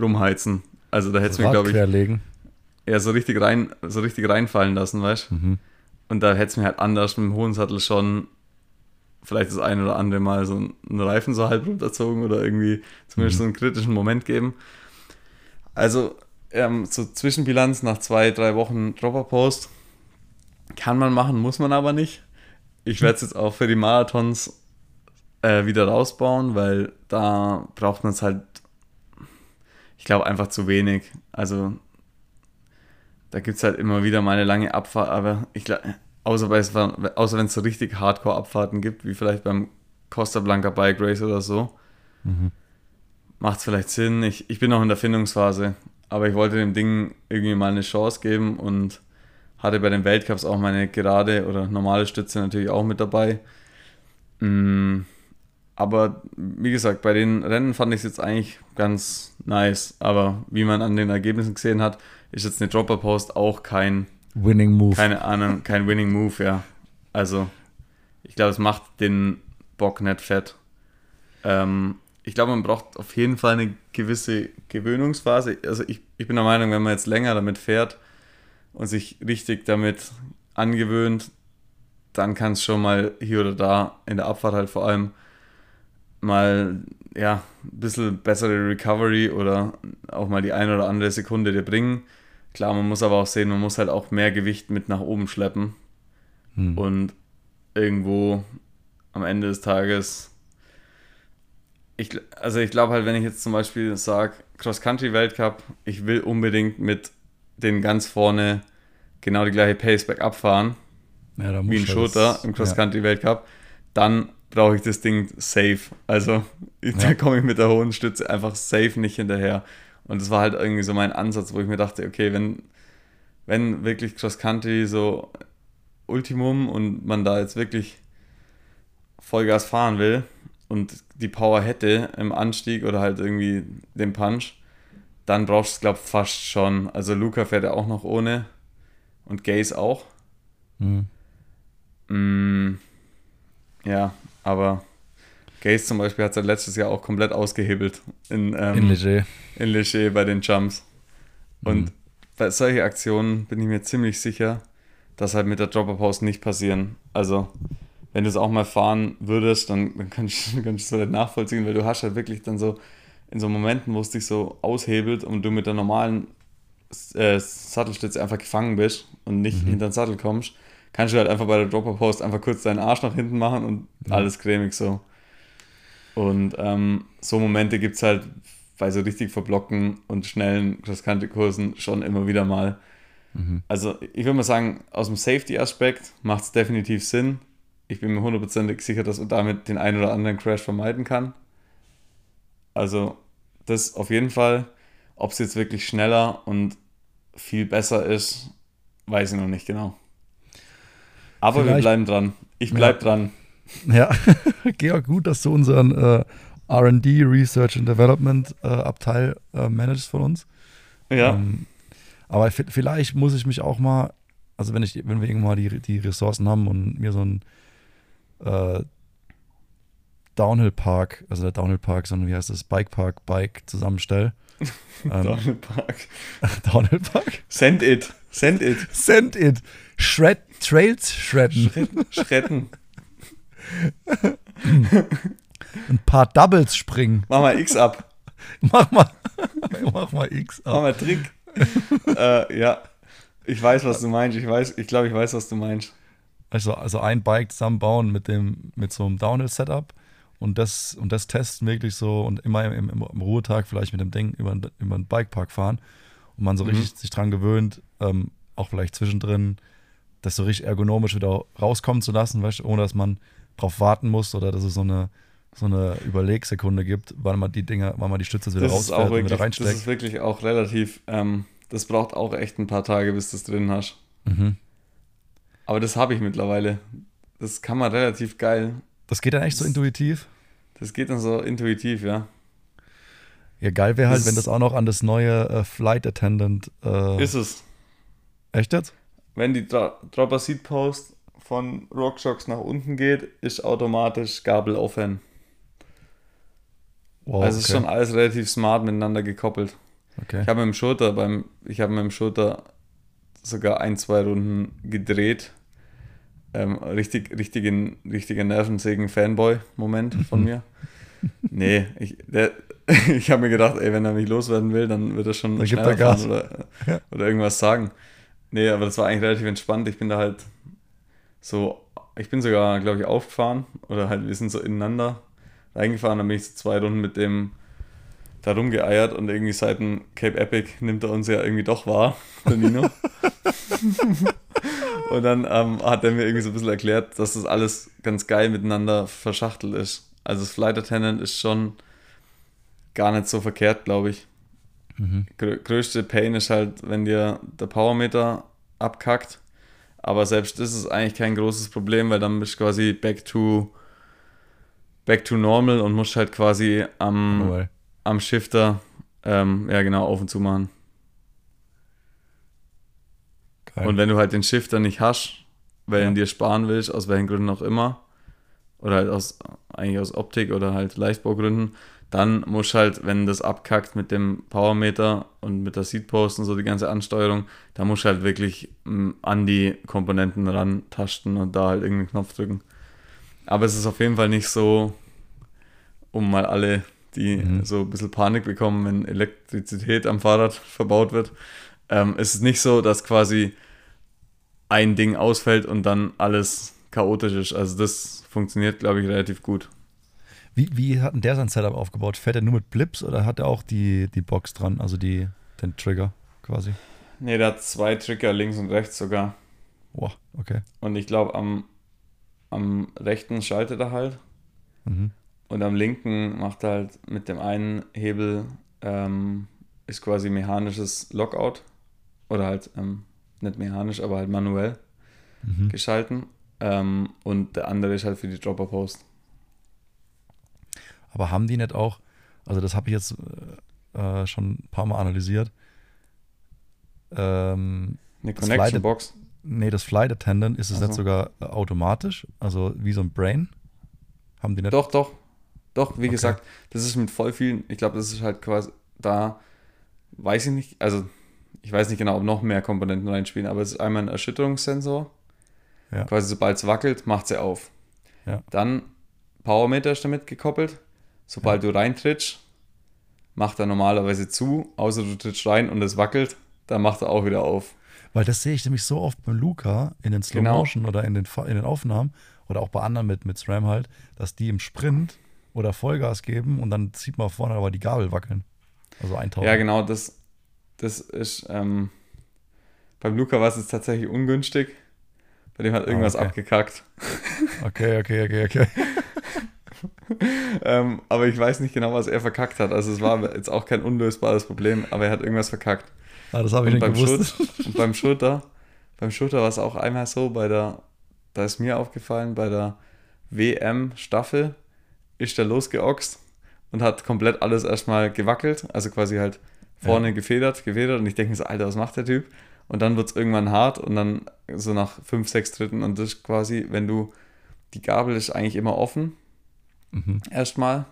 rumheizen. Also da hätte es mir, glaube ich. Ja, so richtig rein, so richtig reinfallen lassen, weißt du? Mhm. Und da hätte es mir halt anders mit dem hohen Sattel schon vielleicht das ein oder andere Mal so einen Reifen so halb runterzogen oder irgendwie zumindest mhm. so einen kritischen Moment geben. Also ähm, so Zwischenbilanz nach zwei, drei Wochen Dropper-Post kann man machen, muss man aber nicht. Ich werde es jetzt auch für die Marathons äh, wieder rausbauen, weil da braucht man es halt, ich glaube, einfach zu wenig. Also da gibt es halt immer wieder mal eine lange Abfahrt, aber ich glaube, außer, außer wenn es so richtig Hardcore-Abfahrten gibt, wie vielleicht beim Costa Blanca Bike Race oder so, mhm. macht es vielleicht Sinn. Ich, ich bin noch in der Findungsphase, aber ich wollte dem Ding irgendwie mal eine Chance geben und hatte bei den Weltcups auch meine gerade oder normale Stütze natürlich auch mit dabei. Mm, aber wie gesagt, bei den Rennen fand ich es jetzt eigentlich ganz nice. Aber wie man an den Ergebnissen gesehen hat, ist jetzt eine Dropper Post auch kein Winning Move. Keine Ahnung, kein Winning Move, ja. Also, ich glaube, es macht den Bock nicht fett. Ähm, ich glaube, man braucht auf jeden Fall eine gewisse Gewöhnungsphase. Also, ich, ich bin der Meinung, wenn man jetzt länger damit fährt und sich richtig damit angewöhnt, dann kann es schon mal hier oder da in der Abfahrt halt vor allem mal ja, ein bisschen bessere Recovery oder auch mal die eine oder andere Sekunde dir bringen. Klar, man muss aber auch sehen, man muss halt auch mehr Gewicht mit nach oben schleppen. Hm. Und irgendwo am Ende des Tages, ich, also ich glaube halt, wenn ich jetzt zum Beispiel sage, Cross-Country-Weltcup, ich will unbedingt mit den ganz vorne genau die gleiche Pace back abfahren, ja, wie ein Shooter im Cross-Country-Weltcup, dann brauche ich das Ding safe. Also ja. da komme ich mit der hohen Stütze einfach safe nicht hinterher. Und das war halt irgendwie so mein Ansatz, wo ich mir dachte, okay, wenn, wenn wirklich Cross Country so Ultimum und man da jetzt wirklich Vollgas fahren will und die Power hätte im Anstieg oder halt irgendwie den Punch, dann brauchst du es, glaube ich, fast schon. Also Luca fährt ja auch noch ohne und Gaze auch. Mhm. Mm, ja, aber Gaze zum Beispiel hat es ja letztes Jahr auch komplett ausgehebelt in, ähm, in Leger. In Leger bei den Jumps. Und mhm. bei solchen Aktionen bin ich mir ziemlich sicher, dass halt mit der Dropper-Pause nicht passieren. Also, wenn du es auch mal fahren würdest, dann, dann kannst, du es halt nachvollziehen, weil du hast halt wirklich dann so in so Momenten, wo es dich so aushebelt und du mit der normalen äh, Sattelstütze einfach gefangen bist und nicht mhm. hinter den Sattel kommst, kannst du halt einfach bei der Dropper-Post einfach kurz deinen Arsch nach hinten machen und ja. alles cremig so. Und ähm, so Momente gibt es halt bei so richtig verblocken und schnellen Cross-Country-Kursen schon immer wieder mal. Mhm. Also ich würde mal sagen, aus dem Safety-Aspekt macht es definitiv Sinn. Ich bin mir hundertprozentig sicher, dass man damit den einen oder anderen Crash vermeiden kann. Also das auf jeden Fall. Ob es jetzt wirklich schneller und viel besser ist, weiß ich noch nicht genau. Aber Vielleicht, wir bleiben dran. Ich bleib ja. dran. Ja, Georg, gut, dass du unseren äh, RD, Research and Development äh, Abteil äh, managst von uns. Ja. Ähm, aber vielleicht muss ich mich auch mal, also wenn ich, wenn wir irgendwann mal die, die Ressourcen haben und mir so ein äh, Downhill Park, also der Downhill Park, sondern wie heißt das, Bike Park, Bike zusammenstelle. ähm, Downhill Park. Downhill Park? Send it. Send it. Send it. Shred, Trails shredden. Schredden. Schredden. Ein paar Doubles springen. Mach mal X ab. Mach mal, mach mal X ab. Mach mal Trick. äh, ja, ich weiß, was du meinst. Ich weiß, ich glaube, ich weiß, was du meinst. Also, also ein Bike zusammenbauen mit dem, mit so einem Downhill-Setup und das, und das testen wirklich so und immer im, im, im Ruhetag vielleicht mit dem Ding über, über einen Bikepark fahren und man so mhm. richtig sich dran gewöhnt, ähm, auch vielleicht zwischendrin das so richtig ergonomisch wieder rauskommen zu lassen, weißt, ohne dass man drauf warten muss oder dass es so eine, so eine Überlegsekunde gibt, weil man die Dinger, weil man die Stütze wieder rausfährt und wieder reinsteckt. Das ist wirklich auch relativ, ähm, das braucht auch echt ein paar Tage, bis du es drin hast. Mhm. Aber das habe ich mittlerweile. Das kann man relativ geil. Das geht dann echt so intuitiv? Das geht dann so intuitiv, ja. Ja, geil wäre halt, das wenn das auch noch an das neue äh, Flight Attendant. Äh, ist es. Echt jetzt? Wenn die Dropper Seat Post von RockShox nach unten geht, ist automatisch Gabel offen. Wow, also okay. ist schon alles relativ smart miteinander gekoppelt. Okay. Ich habe mit dem Schulter beim, ich habe mit dem Schulter sogar ein, zwei Runden gedreht. Ähm, richtig, richtigen, richtiger Nervensägen-Fanboy-Moment von mir. nee, ich, ich habe mir gedacht, ey, wenn er mich loswerden will, dann wird er schon dann schneller fahren oder, ja. oder irgendwas sagen. Nee, aber das war eigentlich relativ entspannt. Ich bin da halt so, ich bin sogar, glaube ich, aufgefahren oder halt, wir sind so ineinander reingefahren, dann bin ich so zwei Runden mit dem da rumgeeiert und irgendwie seit dem Cape Epic nimmt er uns ja irgendwie doch wahr, der Nino. und dann ähm, hat er mir irgendwie so ein bisschen erklärt, dass das alles ganz geil miteinander verschachtelt ist. Also das Flight Attendant ist schon gar nicht so verkehrt, glaube ich. Mhm. Größte Pain ist halt, wenn dir der Powermeter abkackt. Aber selbst das ist eigentlich kein großes Problem, weil dann bist du quasi back to back to normal und musst halt quasi am, oh am Shifter ähm, ja genau auf und zu machen. Geil. Und wenn du halt den Shifter nicht hast, weil ja. dir sparen willst, aus welchen Gründen auch immer, oder halt aus eigentlich aus Optik oder halt Leichtbaugründen, dann musst halt, wenn das abkackt mit dem Powermeter und mit der Seatpost und so die ganze Ansteuerung, da musst du halt wirklich mm, an die Komponenten rantasten und da halt irgendeinen Knopf drücken. Aber es ist auf jeden Fall nicht so, um mal alle, die mhm. so ein bisschen Panik bekommen, wenn Elektrizität am Fahrrad verbaut wird. Ähm, es ist nicht so, dass quasi ein Ding ausfällt und dann alles chaotisch ist. Also das funktioniert, glaube ich, relativ gut. Wie, wie hat denn der sein Setup aufgebaut? Fährt er nur mit Blips oder hat er auch die, die Box dran, also die, den Trigger quasi? Ne, der hat zwei Trigger links und rechts sogar. Wow, okay. Und ich glaube, am, am rechten schaltet er halt. Mhm. Und am linken macht er halt mit dem einen Hebel ähm, ist quasi mechanisches Lockout. Oder halt ähm, nicht mechanisch, aber halt manuell mhm. geschalten. Ähm, und der andere ist halt für die Dropper Post. Aber haben die nicht auch, also das habe ich jetzt äh, äh, schon ein paar Mal analysiert. Ähm, Eine Connection Box? Nee, das Flight Attendant ist es also. nicht sogar äh, automatisch, also wie so ein Brain? Haben die nicht? Doch, doch. Doch, wie okay. gesagt, das ist mit voll vielen, ich glaube, das ist halt quasi da, weiß ich nicht, also ich weiß nicht genau, ob noch mehr Komponenten reinspielen, aber es ist einmal ein Erschütterungssensor. Ja. Quasi sobald es wackelt, macht sie auf. Ja. Dann Powermeter ist damit gekoppelt. Sobald ja. du reintrittst, macht er normalerweise zu, außer du trittst rein und es wackelt, dann macht er auch wieder auf. Weil das sehe ich nämlich so oft bei Luca in den Slow genau. Motion oder in den, in den Aufnahmen oder auch bei anderen mit, mit SRAM halt, dass die im Sprint oder Vollgas geben und dann zieht man vorne aber die Gabel wackeln. Also eintauchen. Ja, genau, das, das ist ähm, beim Luca war es tatsächlich ungünstig. Bei dem hat ah, irgendwas ah, okay. abgekackt. Okay, okay, okay, okay. ähm, aber ich weiß nicht genau, was er verkackt hat. Also es war jetzt auch kein unlösbares Problem, aber er hat irgendwas verkackt. Ah, das habe ich und nicht gewusst. Schut und beim Schulter, beim Schulter war es auch einmal so, bei der, da ist mir aufgefallen, bei der WM-Staffel ist der losgeoxt und hat komplett alles erstmal gewackelt, also quasi halt vorne ja. gefedert, gefedert und ich denke mir so, Alter, was macht der Typ? Und dann wird es irgendwann hart und dann so nach fünf, sechs Dritten und das ist quasi, wenn du, die Gabel ist eigentlich immer offen Mhm. Erstmal.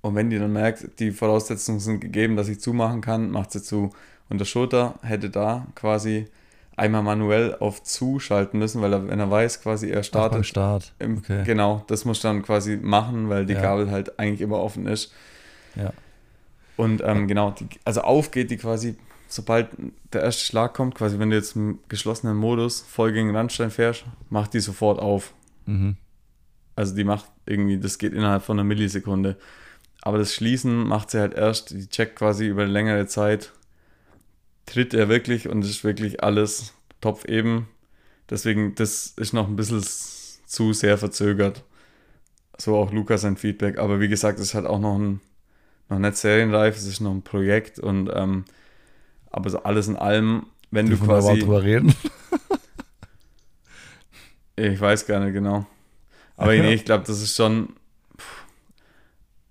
Und wenn die dann merkt, die Voraussetzungen sind gegeben, dass ich zumachen kann, macht sie zu. Und der Schulter hätte da quasi einmal manuell auf zu schalten müssen, weil er, wenn er weiß, quasi er startet. Ach, Start. Im, okay. Genau, das muss dann quasi machen, weil die ja. Gabel halt eigentlich immer offen ist. Ja. Und ähm, genau, die, also auf geht die quasi, sobald der erste Schlag kommt, quasi wenn du jetzt im geschlossenen Modus voll gegen den Randstein fährst, macht die sofort auf. Mhm. Also die macht irgendwie, das geht innerhalb von einer Millisekunde. Aber das Schließen macht sie halt erst, die checkt quasi über eine längere Zeit, tritt er wirklich und es ist wirklich alles Topf eben. Deswegen, das ist noch ein bisschen zu sehr verzögert. So auch Lukas sein Feedback. Aber wie gesagt, es ist halt auch noch ein, noch nicht serienreif, es ist noch ein Projekt und ähm, aber so alles in allem, wenn Dürfen du quasi. Wir drüber reden? ich weiß gar nicht genau. Aber nee, ich glaube, das ist schon,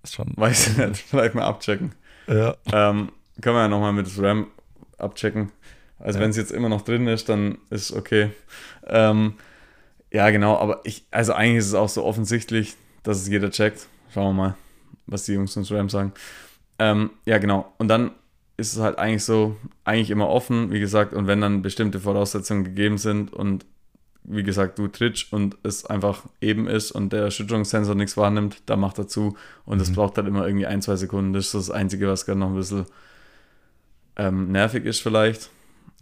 ist schon. Weiß ich nicht, vielleicht mal abchecken. Ja. Ähm, können wir ja nochmal mit RAM abchecken. Also ja. wenn es jetzt immer noch drin ist, dann ist okay. Ähm, ja, genau, aber ich, also eigentlich ist es auch so offensichtlich, dass es jeder checkt. Schauen wir mal, was die Jungs von RAM sagen. Ähm, ja, genau. Und dann ist es halt eigentlich so, eigentlich immer offen, wie gesagt, und wenn dann bestimmte Voraussetzungen gegeben sind und wie gesagt, du trittst und es einfach eben ist und der Erschütterungssensor nichts wahrnimmt, da macht er zu. Und das mhm. braucht dann immer irgendwie ein, zwei Sekunden. Das ist das Einzige, was gerade noch ein bisschen ähm, nervig ist vielleicht.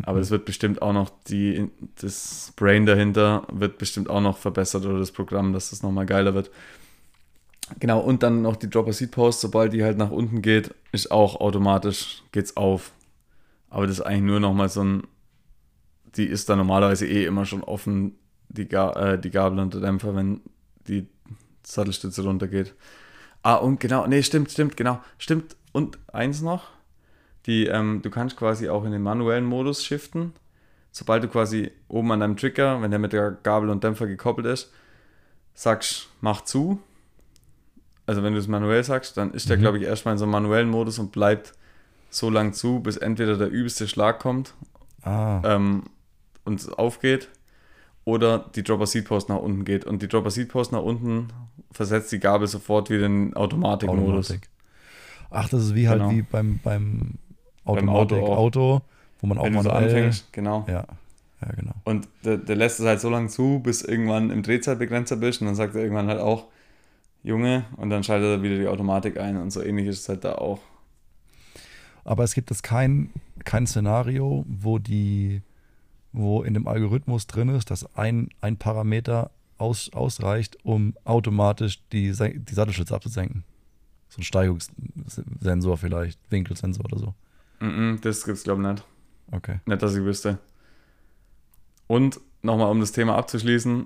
Aber mhm. es wird bestimmt auch noch die, das Brain dahinter wird bestimmt auch noch verbessert oder das Programm, dass das nochmal geiler wird. Genau, und dann noch die Dropper Seat Post, sobald die halt nach unten geht, ist auch automatisch, geht's auf. Aber das ist eigentlich nur nochmal so ein, die ist dann normalerweise eh immer schon offen, die, Ga äh, die Gabel und der Dämpfer, wenn die Sattelstütze runtergeht. Ah, und genau, nee, stimmt, stimmt, genau, stimmt. Und eins noch, die, ähm, du kannst quasi auch in den manuellen Modus shiften. Sobald du quasi oben an deinem Trigger, wenn der mit der Gabel und Dämpfer gekoppelt ist, sagst, mach zu. Also wenn du es manuell sagst, dann ist der, mhm. glaube ich, erstmal in so einem manuellen Modus und bleibt so lang zu, bis entweder der übelste Schlag kommt ah. ähm, und aufgeht oder die Dropper Seat Post nach unten geht. Und die Dropper Seat Post nach unten versetzt die Gabel sofort wieder in den Automatikmodus. Automatik. Ach, das ist wie halt genau. wie beim, beim Automatik beim Auto, Auto, wo man auch Wenn. Du so anfängst, genau. Ja. Ja, genau. Und der, der lässt es halt so lange zu, bis irgendwann im Drehzeitbegrenzer bist und dann sagt er irgendwann halt auch, Junge, und dann schaltet er wieder die Automatik ein und so ähnlich ist es halt da auch. Aber es gibt jetzt kein, kein Szenario, wo die, wo in dem Algorithmus drin ist, dass ein, ein Parameter aus, ausreicht, um automatisch die, die Sattelschütze abzusenken. So ein Steigungssensor vielleicht, Winkelsensor oder so. Mm -mm, das gibt's, glaube ich, nicht. Okay. Nicht, dass ich wüsste. Und nochmal, um das Thema abzuschließen,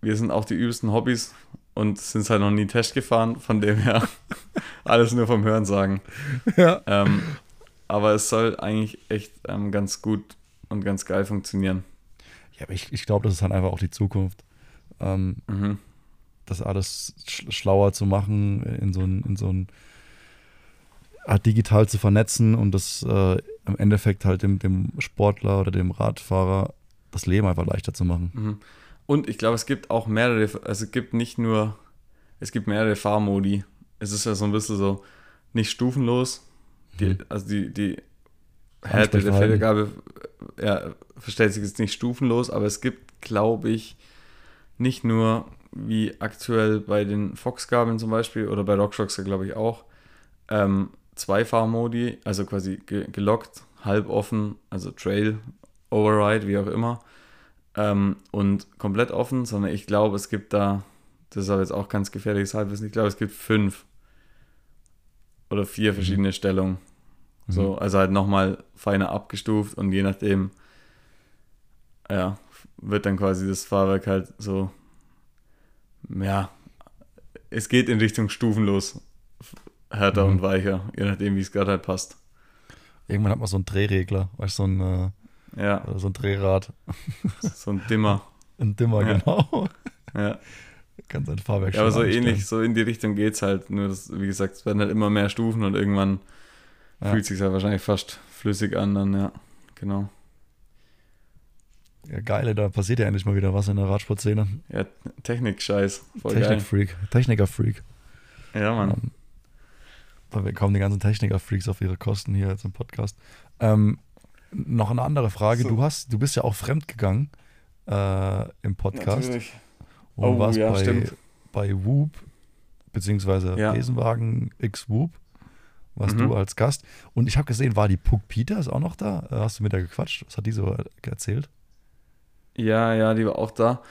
wir sind auch die übelsten Hobbys und sind halt noch nie Test gefahren, von dem her alles nur vom Hören sagen. Ja. Ähm, aber es soll eigentlich echt ähm, ganz gut und ganz geil funktionieren. Ja, aber ich, ich glaube, das ist halt einfach auch die Zukunft. Ähm, mhm. Das alles sch schlauer zu machen, in so ein, in so ein halt digital zu vernetzen und das äh, im Endeffekt halt dem, dem Sportler oder dem Radfahrer das Leben einfach leichter zu machen. Mhm. Und ich glaube, es gibt auch mehrere, also es gibt nicht nur, es gibt mehrere Fahrmodi. Es ist ja so ein bisschen so nicht stufenlos. Die, mhm. Also die, die Härte der Federgabe ja, verstellt sich jetzt nicht stufenlos, aber es gibt, glaube ich, nicht nur wie aktuell bei den Fox-Gabeln zum Beispiel oder bei RockShox, glaube ich auch, ähm, zwei Fahrmodi, also quasi gelockt, halb offen, also Trail, Override, wie auch immer, ähm, und komplett offen, sondern ich glaube, es gibt da, das ist aber jetzt auch ganz gefährliches Halbwissen, ich glaube, es gibt fünf oder vier mhm. verschiedene mhm. Stellungen. So, also halt nochmal feiner abgestuft und je nachdem, ja, wird dann quasi das Fahrwerk halt so, ja, es geht in Richtung stufenlos härter mhm. und weicher, je nachdem, wie es gerade halt passt. Irgendwann hat man so einen Drehregler, weißt du, so ein äh, ja. So ein Drehrad. So ein Dimmer. ein Dimmer, ja. genau. Ja. Kann sein Fahrwerk ja, aber so anstellen. ähnlich, so in die Richtung geht es halt. Nur, das, wie gesagt, es werden halt immer mehr Stufen und irgendwann ja. fühlt sich halt wahrscheinlich fast flüssig an, dann, ja. Genau. Ja, geil, da passiert ja endlich mal wieder was in der Radsportszene. Ja, Technik-Scheiß. Technik-Freak. Techniker-Freak. Ja, Mann. Um, weil wir kommen die ganzen Techniker-Freaks auf ihre Kosten hier jetzt im Podcast. Ähm, noch eine andere Frage. So. Du hast, du bist ja auch fremdgegangen äh, im Podcast. Natürlich. Und oh, warst ja, bei, stimmt. bei Whoop, beziehungsweise ja. Besenwagen X Whoop, warst mhm. du als Gast. Und ich habe gesehen, war die Puck Peters auch noch da? Äh, hast du mit der gequatscht? Was hat die so erzählt? Ja, ja, die war auch da.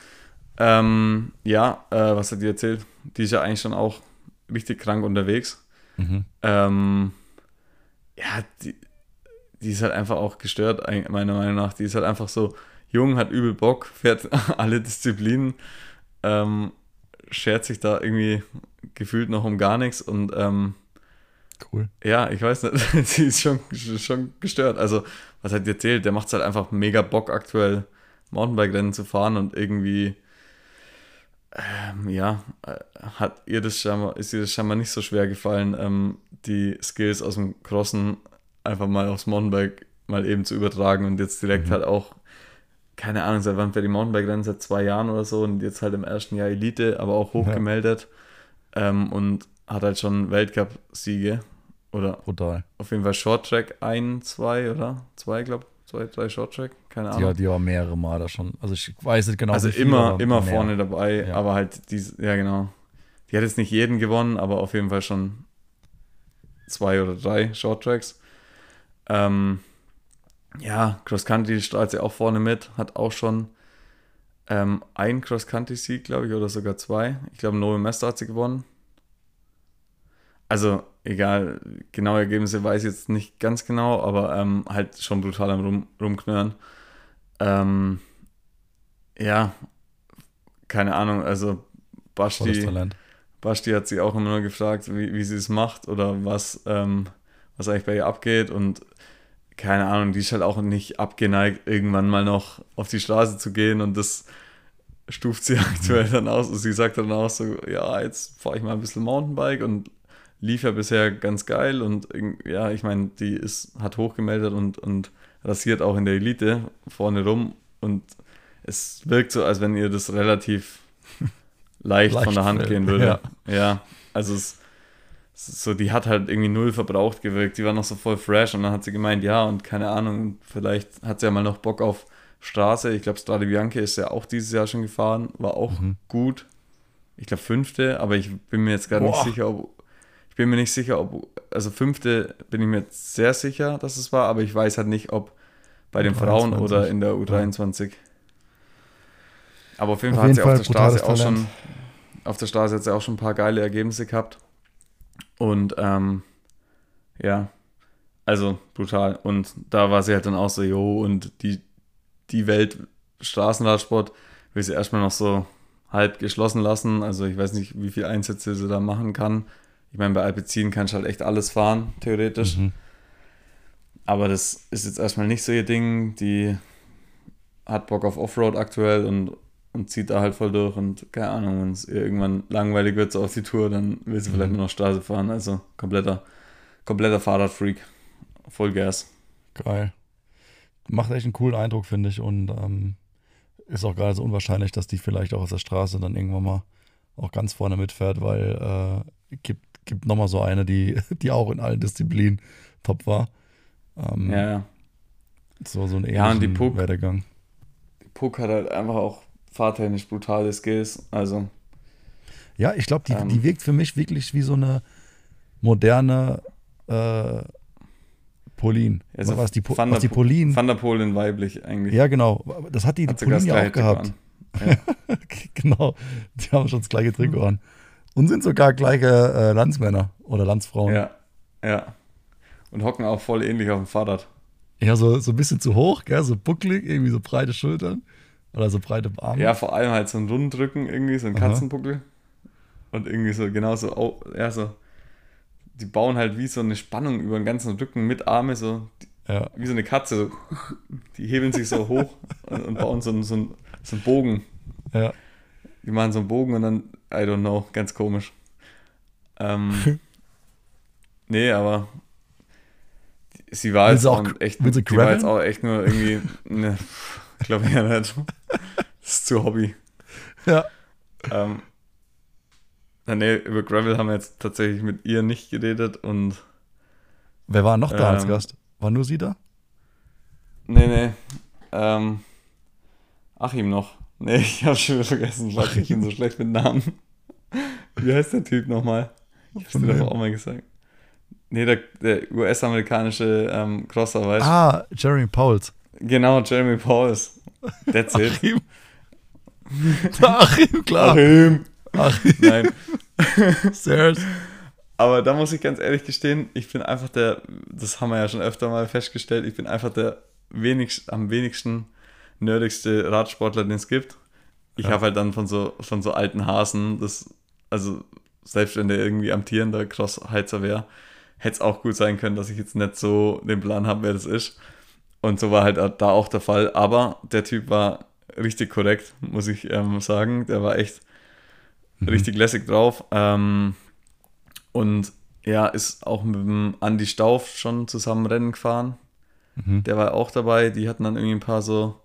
Ähm, ja, äh, was hat die erzählt? Die ist ja eigentlich schon auch richtig krank unterwegs. Mhm. Ähm, ja, die, die ist halt einfach auch gestört, meiner Meinung nach. Die ist halt einfach so jung, hat übel Bock, fährt alle Disziplinen, ähm, schert sich da irgendwie gefühlt noch um gar nichts und ähm, cool. Ja, ich weiß nicht, sie ist schon, schon gestört. Also, was hat die erzählt? Der macht es halt einfach mega Bock, aktuell Mountainbike-Rennen zu fahren und irgendwie, ähm, ja, äh, hat ihr das scheinbar, ist ihr das scheinbar nicht so schwer gefallen, ähm, die Skills aus dem Crossen einfach mal aufs Mountainbike mal eben zu übertragen und jetzt direkt mhm. halt auch, keine Ahnung, seit wann fährt die Mountainbike-Rennen? Seit zwei Jahren oder so und jetzt halt im ersten Jahr Elite, aber auch hochgemeldet ja. ähm, und hat halt schon Weltcup-Siege oder Brutal. auf jeden Fall Short-Track ein, zwei oder zwei, glaube zwei, drei Short-Track, keine Ahnung. Ja, die war mehrere Male schon. Also ich weiß nicht genau. Also viel, immer, immer mehr. vorne dabei, ja. aber halt diese, ja genau. Die hat jetzt nicht jeden gewonnen, aber auf jeden Fall schon zwei oder drei Short-Tracks. Ähm, ja, Cross Country strahlt sie auch vorne mit, hat auch schon ähm, ein Cross Country Sieg, glaube ich, oder sogar zwei. Ich glaube, Novo Mester hat sie gewonnen. Also egal, genaue Ergebnisse weiß ich jetzt nicht ganz genau, aber ähm, halt schon brutal am Rum, Rumknören. Ähm, ja, keine Ahnung, also Basti, Basti hat sich auch immer nur gefragt, wie, wie sie es macht oder was, ähm, was eigentlich bei ihr abgeht und keine Ahnung, die ist halt auch nicht abgeneigt, irgendwann mal noch auf die Straße zu gehen und das stuft sie aktuell dann aus. Und sie sagt dann auch so, ja, jetzt fahre ich mal ein bisschen Mountainbike und lief ja bisher ganz geil und ja, ich meine, die ist, hat hochgemeldet und, und rasiert auch in der Elite vorne rum und es wirkt so, als wenn ihr das relativ leicht, leicht von der Hand gehen würde. Ja, ja also es so, die hat halt irgendwie null verbraucht gewirkt. Die war noch so voll fresh und dann hat sie gemeint, ja, und keine Ahnung, vielleicht hat sie ja mal noch Bock auf Straße. Ich glaube, Strade Bianche ist ja auch dieses Jahr schon gefahren, war auch mhm. gut. Ich glaube, fünfte, aber ich bin mir jetzt gar nicht sicher, ob. Ich bin mir nicht sicher, ob. Also, fünfte bin ich mir sehr sicher, dass es war, aber ich weiß halt nicht, ob bei den Frauen oder in der U23. Ja. Aber auf jeden Fall auf hat sie auf der Straße auch schon. Auf der Straße hat sie auch schon ein paar geile Ergebnisse gehabt. Und ähm, ja, also brutal. Und da war sie halt dann auch so, jo, und die, die Welt Straßenradsport will sie erstmal noch so halb geschlossen lassen. Also ich weiß nicht, wie viele Einsätze sie da machen kann. Ich meine, bei Alpecin kannst du halt echt alles fahren, theoretisch. Mhm. Aber das ist jetzt erstmal nicht so ihr Ding. Die hat Bock auf Offroad aktuell und und zieht da halt voll durch und keine Ahnung, wenn es irgendwann langweilig wird so auf die Tour, dann will sie mhm. vielleicht nur noch Straße fahren. Also kompletter, kompletter Fahrradfreak. Voll Gas. Geil. Macht echt einen coolen Eindruck, finde ich. Und ähm, ist auch gerade so unwahrscheinlich, dass die vielleicht auch aus der Straße dann irgendwann mal auch ganz vorne mitfährt, weil äh, gibt, gibt nochmal so eine, die, die auch in allen Disziplinen top war. Ähm, ja. So, so ein ja, und die Puck, Werdegang. Die Puck hat halt einfach auch fahrtechnisch brutale Skills. Also. Ja, ich glaube, die, ähm, die wirkt für mich wirklich wie so eine moderne äh, Pauline. Also was die, Van was die Pauline. Van der Polen weiblich eigentlich. Ja, genau. Das hat die, hat die Pauline ja auch gehabt. Ja. genau. Die haben schon das gleiche Trikot an. Und sind sogar gleiche äh, Landsmänner oder Landsfrauen. Ja, ja. Und hocken auch voll ähnlich auf dem Fahrrad. Ja, so, so ein bisschen zu hoch, gell? so bucklig, irgendwie so breite Schultern. Oder so breite Arme. Ja, vor allem halt so ein Rundrücken irgendwie, so ein Aha. Katzenbuckel. Und irgendwie so, genauso, ja, so. Die bauen halt wie so eine Spannung über den ganzen Rücken mit Arme, so. Die, ja. Wie so eine Katze, so. Die hebeln sich so hoch und, und, bauen so, so, einen, so einen Bogen. Ja. Die machen so einen Bogen und dann, I don't know, ganz komisch. Ähm, nee, aber sie war jetzt auch, echt, die war jetzt auch echt nur irgendwie eine Glaube ich ja nicht. Das ist zu Hobby. Ja. Ähm, nee, über Gravel haben wir jetzt tatsächlich mit ihr nicht geredet und. Wer war noch da ähm, als Gast? War nur sie da? Nee, nee. Ähm, Achim noch. Nee, ich habe schon wieder vergessen, weil ich bin so schlecht mit Namen. Wie heißt der Typ nochmal? Ich hab's dir doch auch mal gesagt. Nee, der, der US-amerikanische ähm, Crosser, weißt? Ah, Jeremy Pauls. Genau, Jeremy Pauls. That's it. Achim. Achim, klar. Achim. Achim. Nein. Serious. Aber da muss ich ganz ehrlich gestehen, ich bin einfach der, das haben wir ja schon öfter mal festgestellt, ich bin einfach der wenigst, am wenigsten nerdigste Radsportler, den es gibt. Ich ja. habe halt dann von so, von so alten Hasen, das, also selbst wenn der irgendwie amtierender Crossheizer wäre, hätte es auch gut sein können, dass ich jetzt nicht so den Plan habe, wer das ist. Und so war halt da auch der Fall. Aber der Typ war richtig korrekt, muss ich ähm, sagen. Der war echt mhm. richtig lässig drauf. Ähm, und ja, ist auch mit dem Andy Stauf schon zusammen Rennen gefahren. Mhm. Der war auch dabei. Die hatten dann irgendwie ein paar so,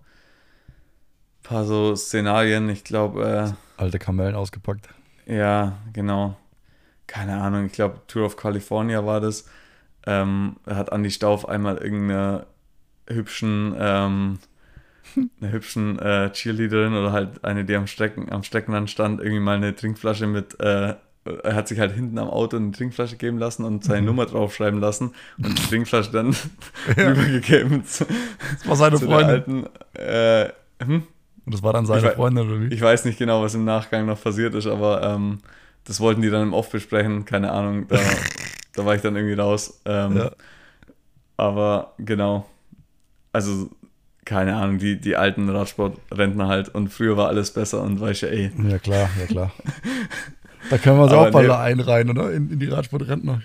paar so Szenarien. Ich glaube. Äh, Alte Kamellen ausgepackt. Ja, genau. Keine Ahnung. Ich glaube, Tour of California war das. Ähm, hat Andy Stauf einmal irgendeine hübschen, ähm, einer hübschen äh, Cheerleaderin oder halt eine, die am, Strecken, am Streckenrand stand, irgendwie mal eine Trinkflasche mit, äh, er hat sich halt hinten am Auto eine Trinkflasche geben lassen und seine mhm. Nummer draufschreiben lassen und die Trinkflasche dann ja. übergegeben. Zu, das war seine Freundin. Alten, äh, hm? Und das war dann seine ich Freundin, oder wie? Ich weiß nicht genau, was im Nachgang noch passiert ist, aber ähm, das wollten die dann im Off besprechen, keine Ahnung, da, da war ich dann irgendwie raus. Ähm, ja. Aber genau, also keine Ahnung, die, die alten Radsportrentner halt und früher war alles besser und weiß ja eh. Ja klar, ja klar. da können wir uns auch mal nee, einreihen, oder? In, in die Radsportrentner.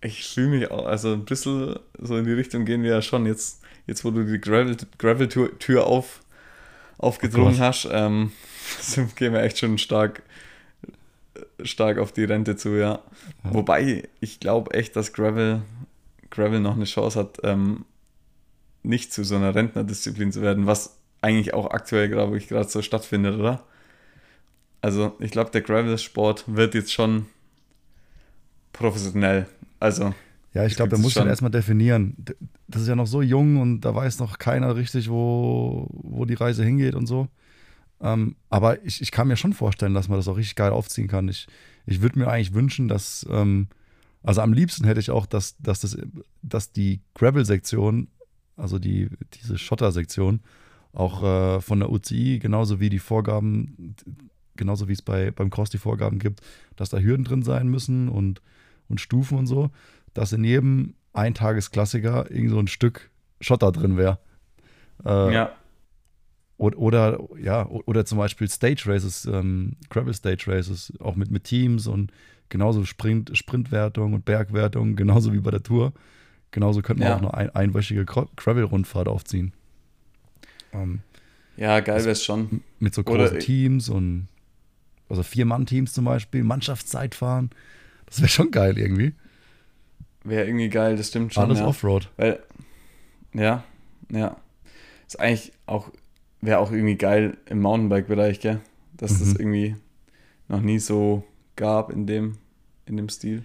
Ich fühle mich auch, also ein bisschen so in die Richtung gehen wir ja schon jetzt, jetzt wo du die Gravel-Tür Gravel auf, aufgedrungen oh hast, ähm, gehen wir echt schon stark, stark auf die Rente zu, ja. ja. Wobei, ich glaube echt, dass Gravel, Gravel noch eine Chance hat, ähm, nicht zu so einer Rentnerdisziplin zu werden, was eigentlich auch aktuell, glaube ich, gerade so stattfindet, oder? Also, ich glaube, der Gravel-Sport wird jetzt schon professionell. Also. Ja, ich glaube, da muss man erstmal definieren. Das ist ja noch so jung und da weiß noch keiner richtig, wo, wo die Reise hingeht und so. Ähm, aber ich, ich kann mir schon vorstellen, dass man das auch richtig geil aufziehen kann. Ich, ich würde mir eigentlich wünschen, dass, ähm, also am liebsten hätte ich auch, dass, dass, das, dass die Gravel-Sektion, also die, diese Schotter-Sektion, auch äh, von der UCI, genauso wie die Vorgaben, genauso wie es bei, beim Cross die Vorgaben gibt, dass da Hürden drin sein müssen und, und Stufen und so, dass in jedem Eintagesklassiker irgend so ein Stück Schotter drin wäre. Äh, ja. Oder, oder, ja, oder zum Beispiel Stage Races, ähm, Gravel Stage Races, auch mit, mit Teams und genauso Sprint, Sprintwertung und Bergwertung, genauso wie bei der Tour. Genauso könnte man ja. auch eine ein, einwöchige Gravel-Rundfahrt aufziehen. Ähm, ja, geil wäre es schon. Mit so großen Teams und also Vier-Mann-Teams zum Beispiel, Mannschaftszeitfahren. Das wäre schon geil irgendwie. Wäre irgendwie geil, das stimmt schon. Alles ja. Offroad. Weil, ja, ja. Ist eigentlich auch wäre auch irgendwie geil im Mountainbike-Bereich, gell? Dass mhm. das irgendwie noch nie so gab in dem, in dem Stil.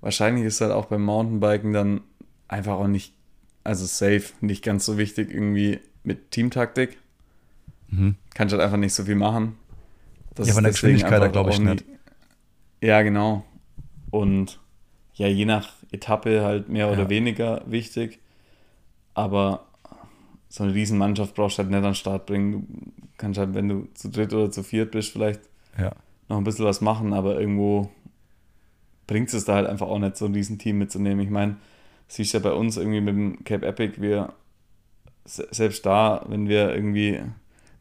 Wahrscheinlich ist halt auch beim Mountainbiken dann einfach auch nicht, also safe, nicht ganz so wichtig irgendwie mit Teamtaktik. Mhm. Kannst halt einfach nicht so viel machen. Das ja, von der Geschwindigkeit glaube ich nicht. Ja, genau. Und ja, je nach Etappe halt mehr ja. oder weniger wichtig. Aber so eine Riesenmannschaft brauchst du halt nicht an den Start bringen. Du kannst halt, wenn du zu dritt oder zu viert bist, vielleicht ja. noch ein bisschen was machen, aber irgendwo bringt es da halt einfach auch nicht, so ein Riesenteam mitzunehmen. Ich meine, siehst ja bei uns irgendwie mit dem Cape Epic, wir selbst da, wenn wir irgendwie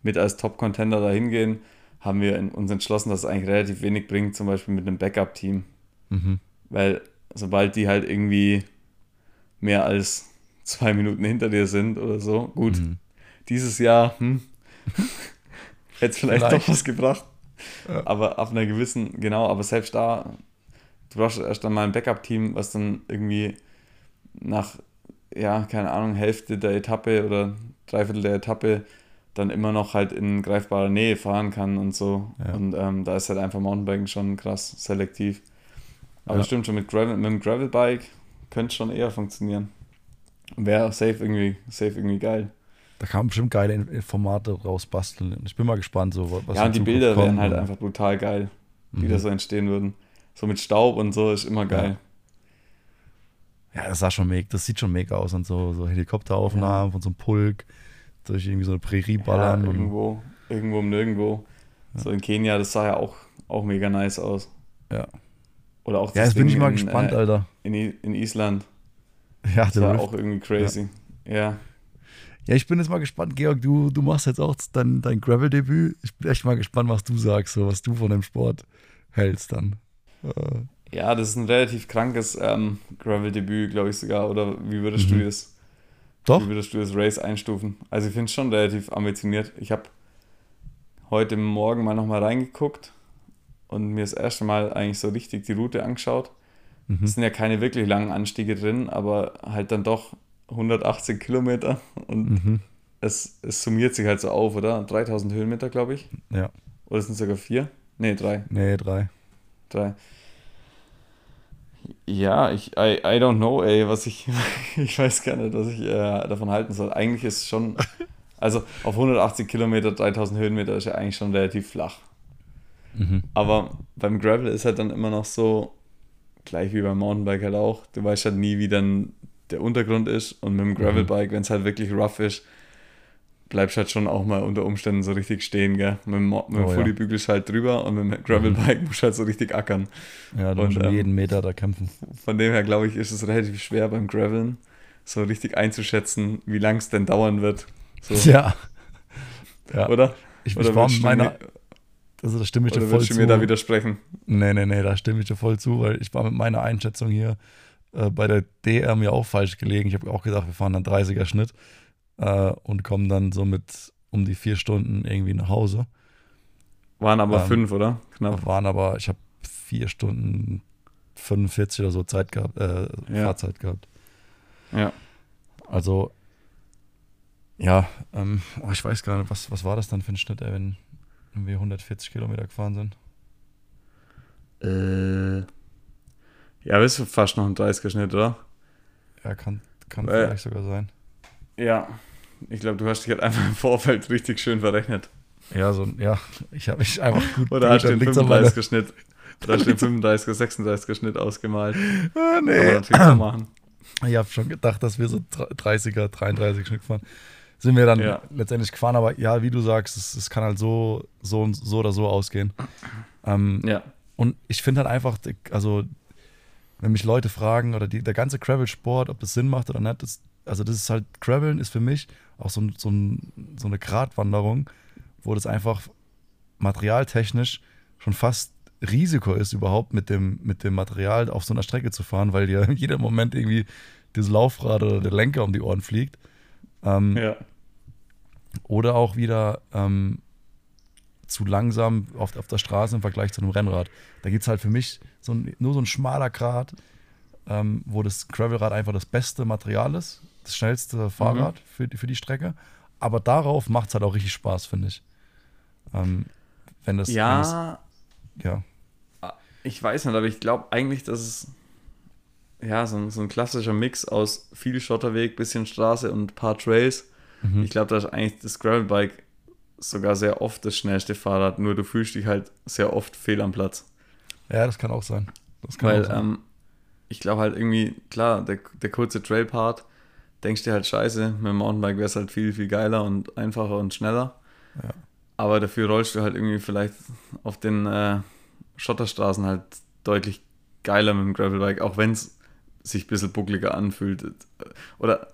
mit als Top-Contender da hingehen, haben wir uns entschlossen, dass es eigentlich relativ wenig bringt, zum Beispiel mit einem Backup-Team. Mhm. Weil sobald die halt irgendwie mehr als zwei Minuten hinter dir sind oder so. Gut, mhm. dieses Jahr hm, hätte es vielleicht, vielleicht, doch was gebracht. Ja. Aber auf einer gewissen, genau, aber selbst da, du brauchst erst dann mal ein Backup-Team, was dann irgendwie nach, ja, keine Ahnung, Hälfte der Etappe oder Dreiviertel der Etappe dann immer noch halt in greifbarer Nähe fahren kann und so. Ja. Und ähm, da ist halt einfach Mountainbiken schon krass selektiv. Aber ja. stimmt schon, mit, Gravel, mit dem Gravelbike könnte es schon eher funktionieren. Wäre safe irgendwie, safe irgendwie geil. Da kann man bestimmt geile Formate rausbasteln. Ich bin mal gespannt, so was Ja, und die Bilder wären halt einfach brutal geil, wie mhm. das so entstehen würden. So mit Staub und so ist immer geil. Ja, ja das sah schon mega, das sieht schon mega aus und so, so Helikopteraufnahmen ja. von so einem Pulk durch irgendwie so eine Prärie ballern. Ja, irgendwo, irgendwo um nirgendwo. So in Kenia, das sah ja auch, auch mega nice aus. Ja. Oder auch das Ja, jetzt bin ich mal in, gespannt, äh, Alter. In, in Island. Ja, das war Rift. auch irgendwie crazy. Ja. ja. ja. ich bin jetzt mal gespannt, Georg, du, du machst jetzt auch dein, dein Gravel-Debüt. Ich bin echt mal gespannt, was du sagst, so, was du von dem Sport hältst dann. Äh. Ja, das ist ein relativ krankes ähm, Gravel-Debüt, glaube ich sogar. Oder wie würdest mhm. du das? Doch. Wie würdest du das Race einstufen? Also ich finde es schon relativ ambitioniert. Ich habe heute Morgen mal nochmal reingeguckt und mir das erste Mal eigentlich so richtig die Route angeschaut. Mhm. Es sind ja keine wirklich langen Anstiege drin, aber halt dann doch 180 Kilometer und mhm. es, es summiert sich halt so auf, oder? 3000 Höhenmeter, glaube ich. Ja. Oder sind es sogar vier? Nee, drei. Nee, drei. Drei. Ja, ich, I, I don't know, ey, was ich, ich weiß gar nicht, was ich äh, davon halten soll. Eigentlich ist es schon, also auf 180 Kilometer, 3000 Höhenmeter ist ja eigentlich schon relativ flach. Mhm. Aber beim Gravel ist halt dann immer noch so, gleich wie beim Mountainbike halt auch, du weißt halt nie, wie dann der Untergrund ist und mit dem mhm. Gravelbike, wenn es halt wirklich rough ist, bleibst halt schon auch mal unter Umständen so richtig stehen, gell? Mit dem, mit dem oh, Fully ja. bügelst halt drüber und mit dem Gravelbike mhm. musst du halt so richtig ackern. Ja, du musst ähm, jeden Meter da kämpfen. Von dem her, glaube ich, ist es relativ schwer beim Graveln, so richtig einzuschätzen, wie lang es denn dauern wird. So. Ja. ja. Oder? Ich, Oder ich war mit meiner. Also da stimme ich dir voll zu. du mir da widersprechen? Nee, nee, nee, da stimme ich dir voll zu, weil ich war mit meiner Einschätzung hier äh, bei der DR mir auch falsch gelegen. Ich habe auch gedacht, wir fahren dann 30er Schnitt äh, und kommen dann so mit um die vier Stunden irgendwie nach Hause. Waren aber ähm, fünf, oder? Knapp. Waren aber, ich habe vier Stunden 45 oder so Zeit gehabt, äh, ja. Fahrzeit gehabt. Ja. Also, ja, ähm, oh, ich weiß gar nicht, was, was war das dann für ein Schnitt, ey, wenn wir 140 Kilometer gefahren sind? Äh, ja, bist du fast noch ein 30er Schnitt, oder? Ja, kann, kann äh, vielleicht sogar sein. Ja, ich glaube, du hast dich halt einfach im Vorfeld richtig schön verrechnet. Ja, so, ja, ich habe mich einfach gut Oder hast du den 35er Schnitt, oder hast du den 35er, 36er Schnitt ausgemalt. Ah, nee. Aber natürlich machen. Ich habe schon gedacht, dass wir so 30er, 33 Schnitt fahren. Sind wir dann ja. letztendlich gefahren, aber ja, wie du sagst, es, es kann halt so, so, so oder so ausgehen. Ähm, ja. Und ich finde halt einfach, also, wenn mich Leute fragen oder die, der ganze Gravel-Sport, ob das Sinn macht oder nicht, das, also das ist halt, Graveln ist für mich auch so, so, so eine Gratwanderung, wo das einfach materialtechnisch schon fast Risiko ist, überhaupt mit dem, mit dem Material auf so einer Strecke zu fahren, weil dir in jedem Moment irgendwie das Laufrad oder der Lenker um die Ohren fliegt. Ähm, ja. Oder auch wieder ähm, zu langsam auf, auf der Straße im Vergleich zu einem Rennrad. Da gibt es halt für mich so ein, nur so ein schmaler Grat, ähm, wo das Gravelrad einfach das beste Material ist, das schnellste Fahrrad mhm. für, die, für die Strecke. Aber darauf macht es halt auch richtig Spaß, finde ich. Ähm, wenn das. Ja. Wenn das, ja. Ah, ich weiß nicht, aber ich glaube eigentlich, dass es ja so ein, so ein klassischer Mix aus viel Schotterweg, bisschen Straße und ein paar Trails. Mhm. Ich glaube, da ist eigentlich das Gravelbike sogar sehr oft das schnellste Fahrrad, nur du fühlst dich halt sehr oft fehl am Platz. Ja, das kann auch sein. Kann Weil auch sein. Ähm, ich glaube halt irgendwie, klar, der, der kurze Trail-Part, denkst dir halt scheiße, mit dem Mountainbike wäre es halt viel, viel geiler und einfacher und schneller. Ja. Aber dafür rollst du halt irgendwie vielleicht auf den äh, Schotterstraßen halt deutlich geiler mit dem Gravelbike, auch wenn es sich ein bisschen buckliger anfühlt. Oder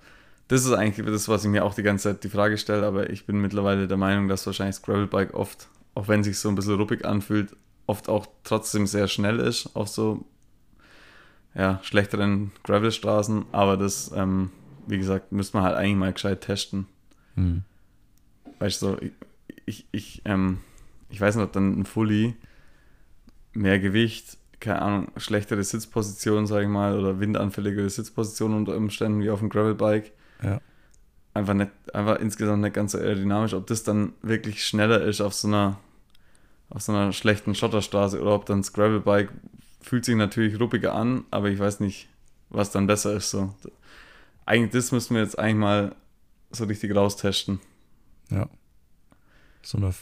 das ist eigentlich das, was ich mir auch die ganze Zeit die Frage stelle, aber ich bin mittlerweile der Meinung, dass wahrscheinlich das Gravelbike oft, auch wenn es sich so ein bisschen ruppig anfühlt, oft auch trotzdem sehr schnell ist auf so ja, schlechteren Gravelstraßen, aber das, ähm, wie gesagt, müsste man halt eigentlich mal gescheit testen. Mhm. Weißt du, so, ich, ich, ich, ähm, ich weiß nicht, ob dann ein Fully mehr Gewicht, keine Ahnung, schlechtere Sitzposition, sage ich mal, oder windanfälligere Sitzposition unter Umständen wie auf dem Gravelbike. Ja. Einfach, nicht, einfach insgesamt nicht ganz so aerodynamisch, ob das dann wirklich schneller ist auf so einer auf so einer schlechten Schotterstraße oder ob dann das Gravelbike fühlt sich natürlich ruppiger an, aber ich weiß nicht, was dann besser ist. So. Eigentlich, das müssen wir jetzt eigentlich mal so richtig raustesten. Ja. So eine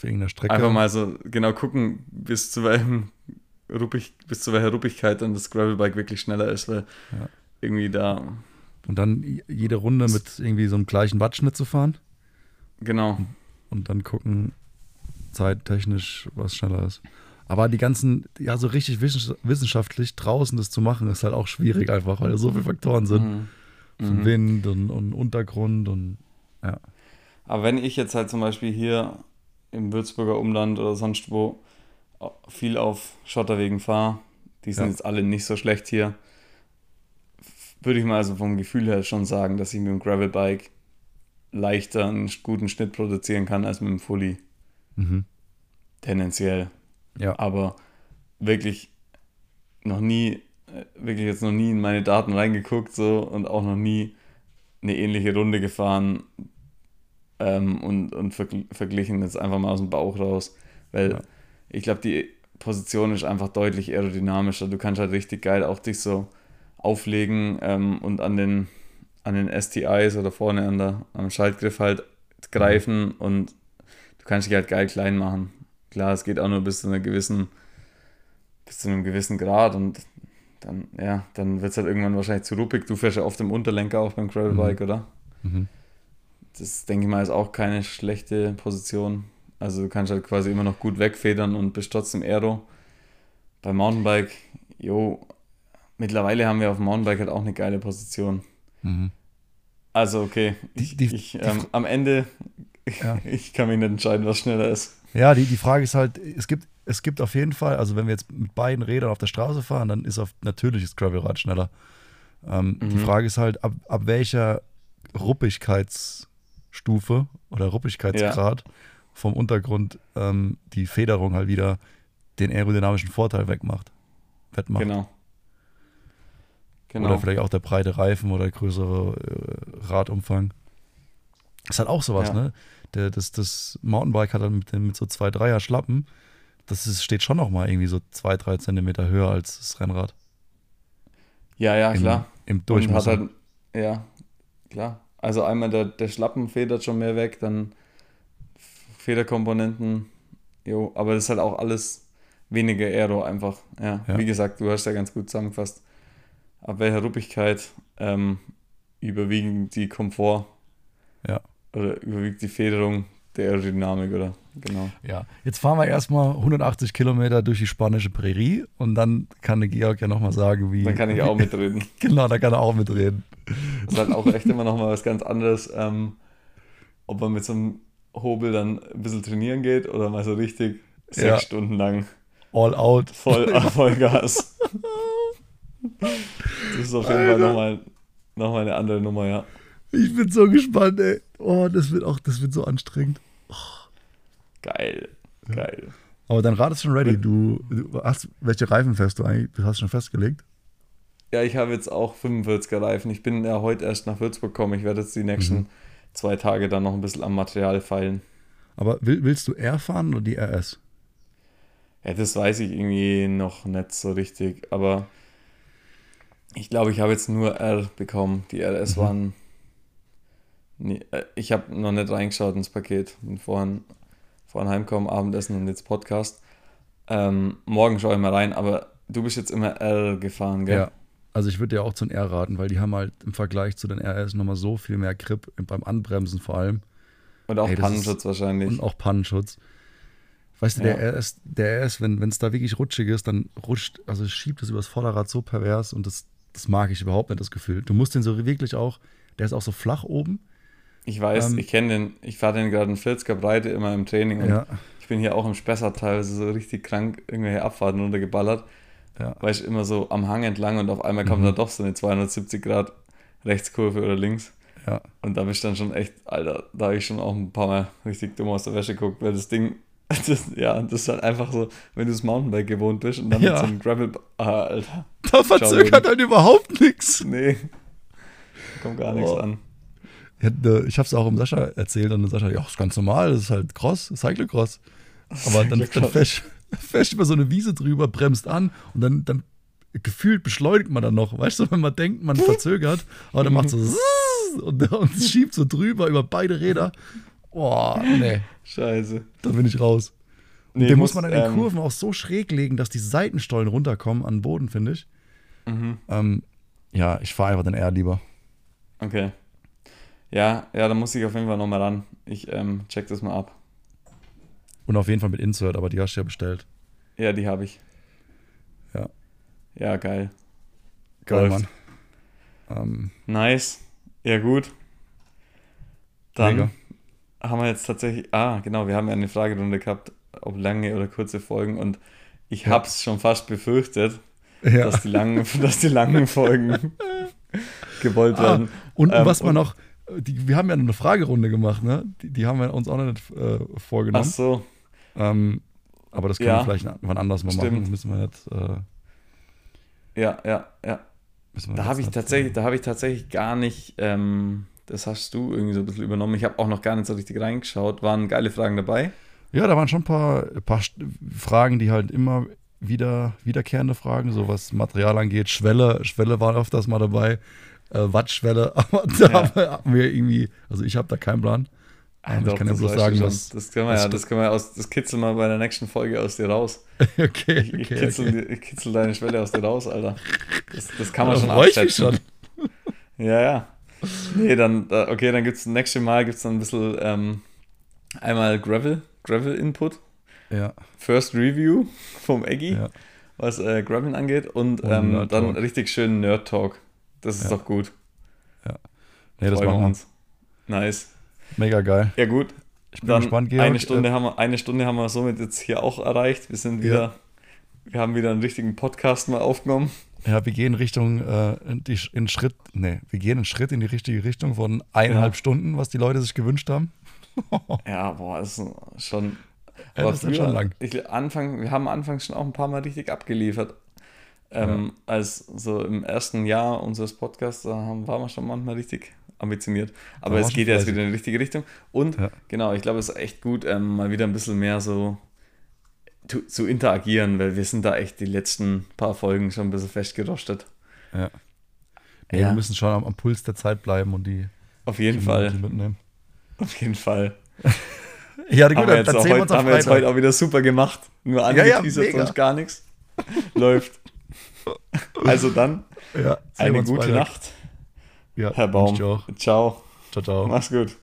wegen der Strecke. Einfach mal so genau gucken, bis zu welchem ruppig, bis zu welcher Ruppigkeit dann das Gravelbike wirklich schneller ist, weil ja. irgendwie da. Und dann jede Runde mit irgendwie so einem gleichen Wattschnitt zu fahren. Genau. Und dann gucken, zeittechnisch, was schneller ist. Aber die ganzen, ja, so richtig wissenschaftlich draußen das zu machen, ist halt auch schwierig einfach, weil da so viele Faktoren sind. Mhm. mhm. Wind und, und Untergrund und ja. Aber wenn ich jetzt halt zum Beispiel hier im Würzburger Umland oder sonst wo viel auf Schotterwegen fahre, die sind ja. jetzt alle nicht so schlecht hier, würde ich mal also vom Gefühl her schon sagen, dass ich mit dem Gravelbike leichter einen guten Schnitt produzieren kann als mit dem Fully. Mhm. Tendenziell. Ja. Aber wirklich noch nie, äh, wirklich jetzt noch nie in meine Daten reingeguckt so und auch noch nie eine ähnliche Runde gefahren ähm, und, und verglichen jetzt einfach mal aus dem Bauch raus. Weil ja. ich glaube, die Position ist einfach deutlich aerodynamischer. Du kannst halt richtig geil auch dich so auflegen ähm, und an den, an den STIs oder vorne an der, am Schaltgriff halt greifen mhm. und du kannst dich halt geil klein machen. Klar, es geht auch nur bis zu einer gewissen, bis zu einem gewissen Grad und dann, ja, dann wird es halt irgendwann wahrscheinlich zu ruppig. Du fährst ja oft im Unterlenker auch beim Gravelbike, mhm. oder? Mhm. das denke ich mal ist auch keine schlechte Position. Also du kannst halt quasi immer noch gut wegfedern und bist trotzdem Aero. Beim Mountainbike, jo, mittlerweile haben wir auf dem Mountainbike halt auch eine geile Position. Mhm. Also okay, ich, die, ich, ähm, am Ende, ja. ich kann mich nicht entscheiden, was schneller ist. Ja, die, die Frage ist halt, es gibt, es gibt auf jeden Fall, also wenn wir jetzt mit beiden Rädern auf der Straße fahren, dann ist auf natürliches Gravelrad schneller. Ähm, mhm. Die Frage ist halt, ab, ab welcher Ruppigkeitsstufe oder Ruppigkeitsgrad ja. vom Untergrund ähm, die Federung halt wieder den aerodynamischen Vorteil wegmacht. Wettmacht. Genau. Genau. Oder vielleicht auch der breite Reifen oder der größere äh, Radumfang. Ist halt auch sowas, ja. ne? Der, das, das Mountainbike hat dann mit, mit so zwei, dreier Schlappen, das ist, steht schon noch mal irgendwie so zwei, drei Zentimeter höher als das Rennrad. Ja, ja, klar. Im Durchmesser. Halt, ja, klar. Also einmal der, der Schlappen federt schon mehr weg, dann Federkomponenten, jo, aber das ist halt auch alles weniger Aero einfach. Ja, ja. wie gesagt, du hast ja ganz gut zusammengefasst. Ab welcher Ruppigkeit ähm, überwiegen die Komfort ja. oder überwiegt die Federung der Aerodynamik, oder? Genau. Ja, jetzt fahren wir erstmal 180 Kilometer durch die spanische Prärie und dann kann der Georg ja nochmal sagen, wie. Dann kann ich auch mitreden. genau, da kann er auch mitreden. Das ist halt auch echt immer nochmal was ganz anderes, ähm, ob man mit so einem Hobel dann ein bisschen trainieren geht oder mal so richtig sechs ja. Stunden lang. All out. Voll, voll Gas. das ist auf jeden Alter. Fall nochmal noch mal eine andere Nummer, ja. Ich bin so gespannt, ey. Oh, das wird auch, das wird so anstrengend. Oh. Geil, geil. Aber dein Rad ist schon ready. Du, du hast, welche Reifen fährst du eigentlich? Du hast schon festgelegt? Ja, ich habe jetzt auch 45er Reifen. Ich bin ja heute erst nach Würzburg gekommen. Ich werde jetzt die nächsten mhm. zwei Tage dann noch ein bisschen am Material feilen. Aber will, willst du R fahren oder die RS? Ja, das weiß ich irgendwie noch nicht so richtig. Aber ich glaube, ich habe jetzt nur R bekommen. Die RS mhm. waren. Nee, äh, ich habe noch nicht reingeschaut ins Paket. Bin vorhin vorhin heimkommen, Abendessen und jetzt Podcast. Ähm, morgen schaue ich mal rein, aber du bist jetzt immer R gefahren, gell? Ja. Also ich würde dir auch zu den R raten, weil die haben halt im Vergleich zu den RS nochmal so viel mehr Grip beim Anbremsen vor allem. Und auch Ey, Pannenschutz ist, wahrscheinlich. Und auch Pannenschutz. Weißt du, ja. der RS, der RS wenn es da wirklich rutschig ist, dann rutscht, also schiebt es übers Vorderrad so pervers und das, das mag ich überhaupt nicht, das Gefühl. Du musst den so wirklich auch, der ist auch so flach oben ich weiß, ähm, ich kenne den, ich fahre den gerade in 40er Breite immer im Training und ja. ich bin hier auch im Spessart teilweise so richtig krank irgendwelche Abfahrten runtergeballert. Ja. Weil ich immer so am Hang entlang und auf einmal kommt mhm. da doch so eine 270 Grad Rechtskurve oder links. Ja. Und da bist du dann schon echt, Alter, da habe ich schon auch ein paar Mal richtig dumm aus der Wäsche geguckt, weil das Ding, das, ja, das ist halt einfach so, wenn du das Mountainbike gewohnt bist und dann ja. mit so einem Gravel, ah, Alter. Da verzögert halt überhaupt nichts. Nee, kommt gar oh. nichts an. Ich habe es auch im Sascha erzählt und dann Sascha, ja, ist ganz normal, das ist halt Cross, Cyclocross. Aber dann, dann fährst, fährst über so eine Wiese drüber, bremst an und dann, dann gefühlt beschleunigt man dann noch. Weißt du, wenn man denkt, man verzögert, aber dann macht so und, und schiebt so drüber über beide Räder. Boah, nee. Scheiße. Da bin ich raus. Nee, den muss man in den ähm, Kurven auch so schräg legen, dass die Seitenstollen runterkommen an den Boden, finde ich. Mhm. Ähm, ja, ich fahre einfach den R lieber. Okay. Ja, ja, da muss ich auf jeden Fall nochmal ran. Ich ähm, check das mal ab. Und auf jeden Fall mit Insert, aber die hast du ja bestellt. Ja, die habe ich. Ja. Ja, geil. Geil, Mann. Ähm, nice. Ja, gut. Dann mega. Haben wir jetzt tatsächlich. Ah, genau, wir haben ja eine Fragerunde gehabt, ob lange oder kurze Folgen. Und ich ja. habe es schon fast befürchtet, ja. dass, die langen, dass die langen Folgen gewollt ah, werden. und ähm, was man noch die, wir haben ja eine Fragerunde gemacht, ne? Die, die haben wir uns auch noch nicht äh, vorgenommen. Ach so. Ähm, aber das können ja. wir vielleicht wann anders mal Stimmt. machen. Müssen wir jetzt. Äh, ja, ja, ja. Da habe ich tatsächlich, da habe ich tatsächlich gar nicht. Ähm, das hast du irgendwie so ein bisschen übernommen. Ich habe auch noch gar nicht so richtig reingeschaut. Waren geile Fragen dabei? Ja, da waren schon ein paar, paar Fragen, die halt immer wieder wiederkehrende Fragen, so was Material angeht. Schwelle, Schwelle war öfters mal dabei äh, Wattschwelle, aber da ja. haben wir irgendwie, also ich habe da keinen Plan. Ah, ich kann ja bloß sagen, dass. Das können wir ja, das können wir aus, das kitzeln wir bei der nächsten Folge aus dir raus. okay, ich, ich, kitzel, okay. ich kitzel deine Schwelle aus dir raus, Alter. Das, das kann man schon abschätzen. schon. ja, ja. Nee, dann, okay, dann gibt es nächstes Mal gibt's dann ein bisschen ähm, einmal Gravel, Gravel-Input. Ja. First Review vom Eggy, Ja. was äh, Graveln angeht. Und, Und ähm, dann richtig schön Nerd Talk. Das ist Ja. doch gut. Nee, das machen wir wir. uns. Nice. Mega geil. Ja, gut. Ich bin Dann gespannt, Georg. eine Stunde, Äh, haben wir, eine Stunde haben wir somit jetzt hier auch erreicht. Wir sind wieder, wir haben wieder einen richtigen Podcast mal aufgenommen. Ja, wir gehen Richtung, äh, in, die, in Schritt, nee, wir gehen einen Schritt in die richtige Richtung von eineinhalb Ja. Stunden, was die Leute sich gewünscht haben. Ja, boah, ist schon. Ja, das ist schon lang. Ich, Anfang, wir haben anfangs schon auch ein paar Mal richtig abgeliefert. Ähm, Als so im ersten Jahr unseres Podcasts, da haben, waren wir schon manchmal richtig ambitioniert. Aber es geht jetzt wieder in die richtige Richtung. Und Ja. genau, ich glaube, es ist echt gut, ähm, mal wieder ein bisschen mehr so zu, zu interagieren, weil wir sind da echt die letzten paar Folgen schon ein bisschen festgerostet. Ja. Nee, Ja. Wir müssen schon am, am Puls der Zeit bleiben und die, Auf jeden die Fall. mitnehmen. Auf jeden Fall. Ja, gut, haben wir, dann sehen wir heute, uns am haben wir jetzt heute auch wieder super gemacht. Nur Ja, ja, angeteasert, mega. sonst gar nichts. Läuft. Also dann, Ja, eine gute Freitag. Nacht, Ja, Herr Baum. auch. Ciao. Ciao, ciao. Mach's gut.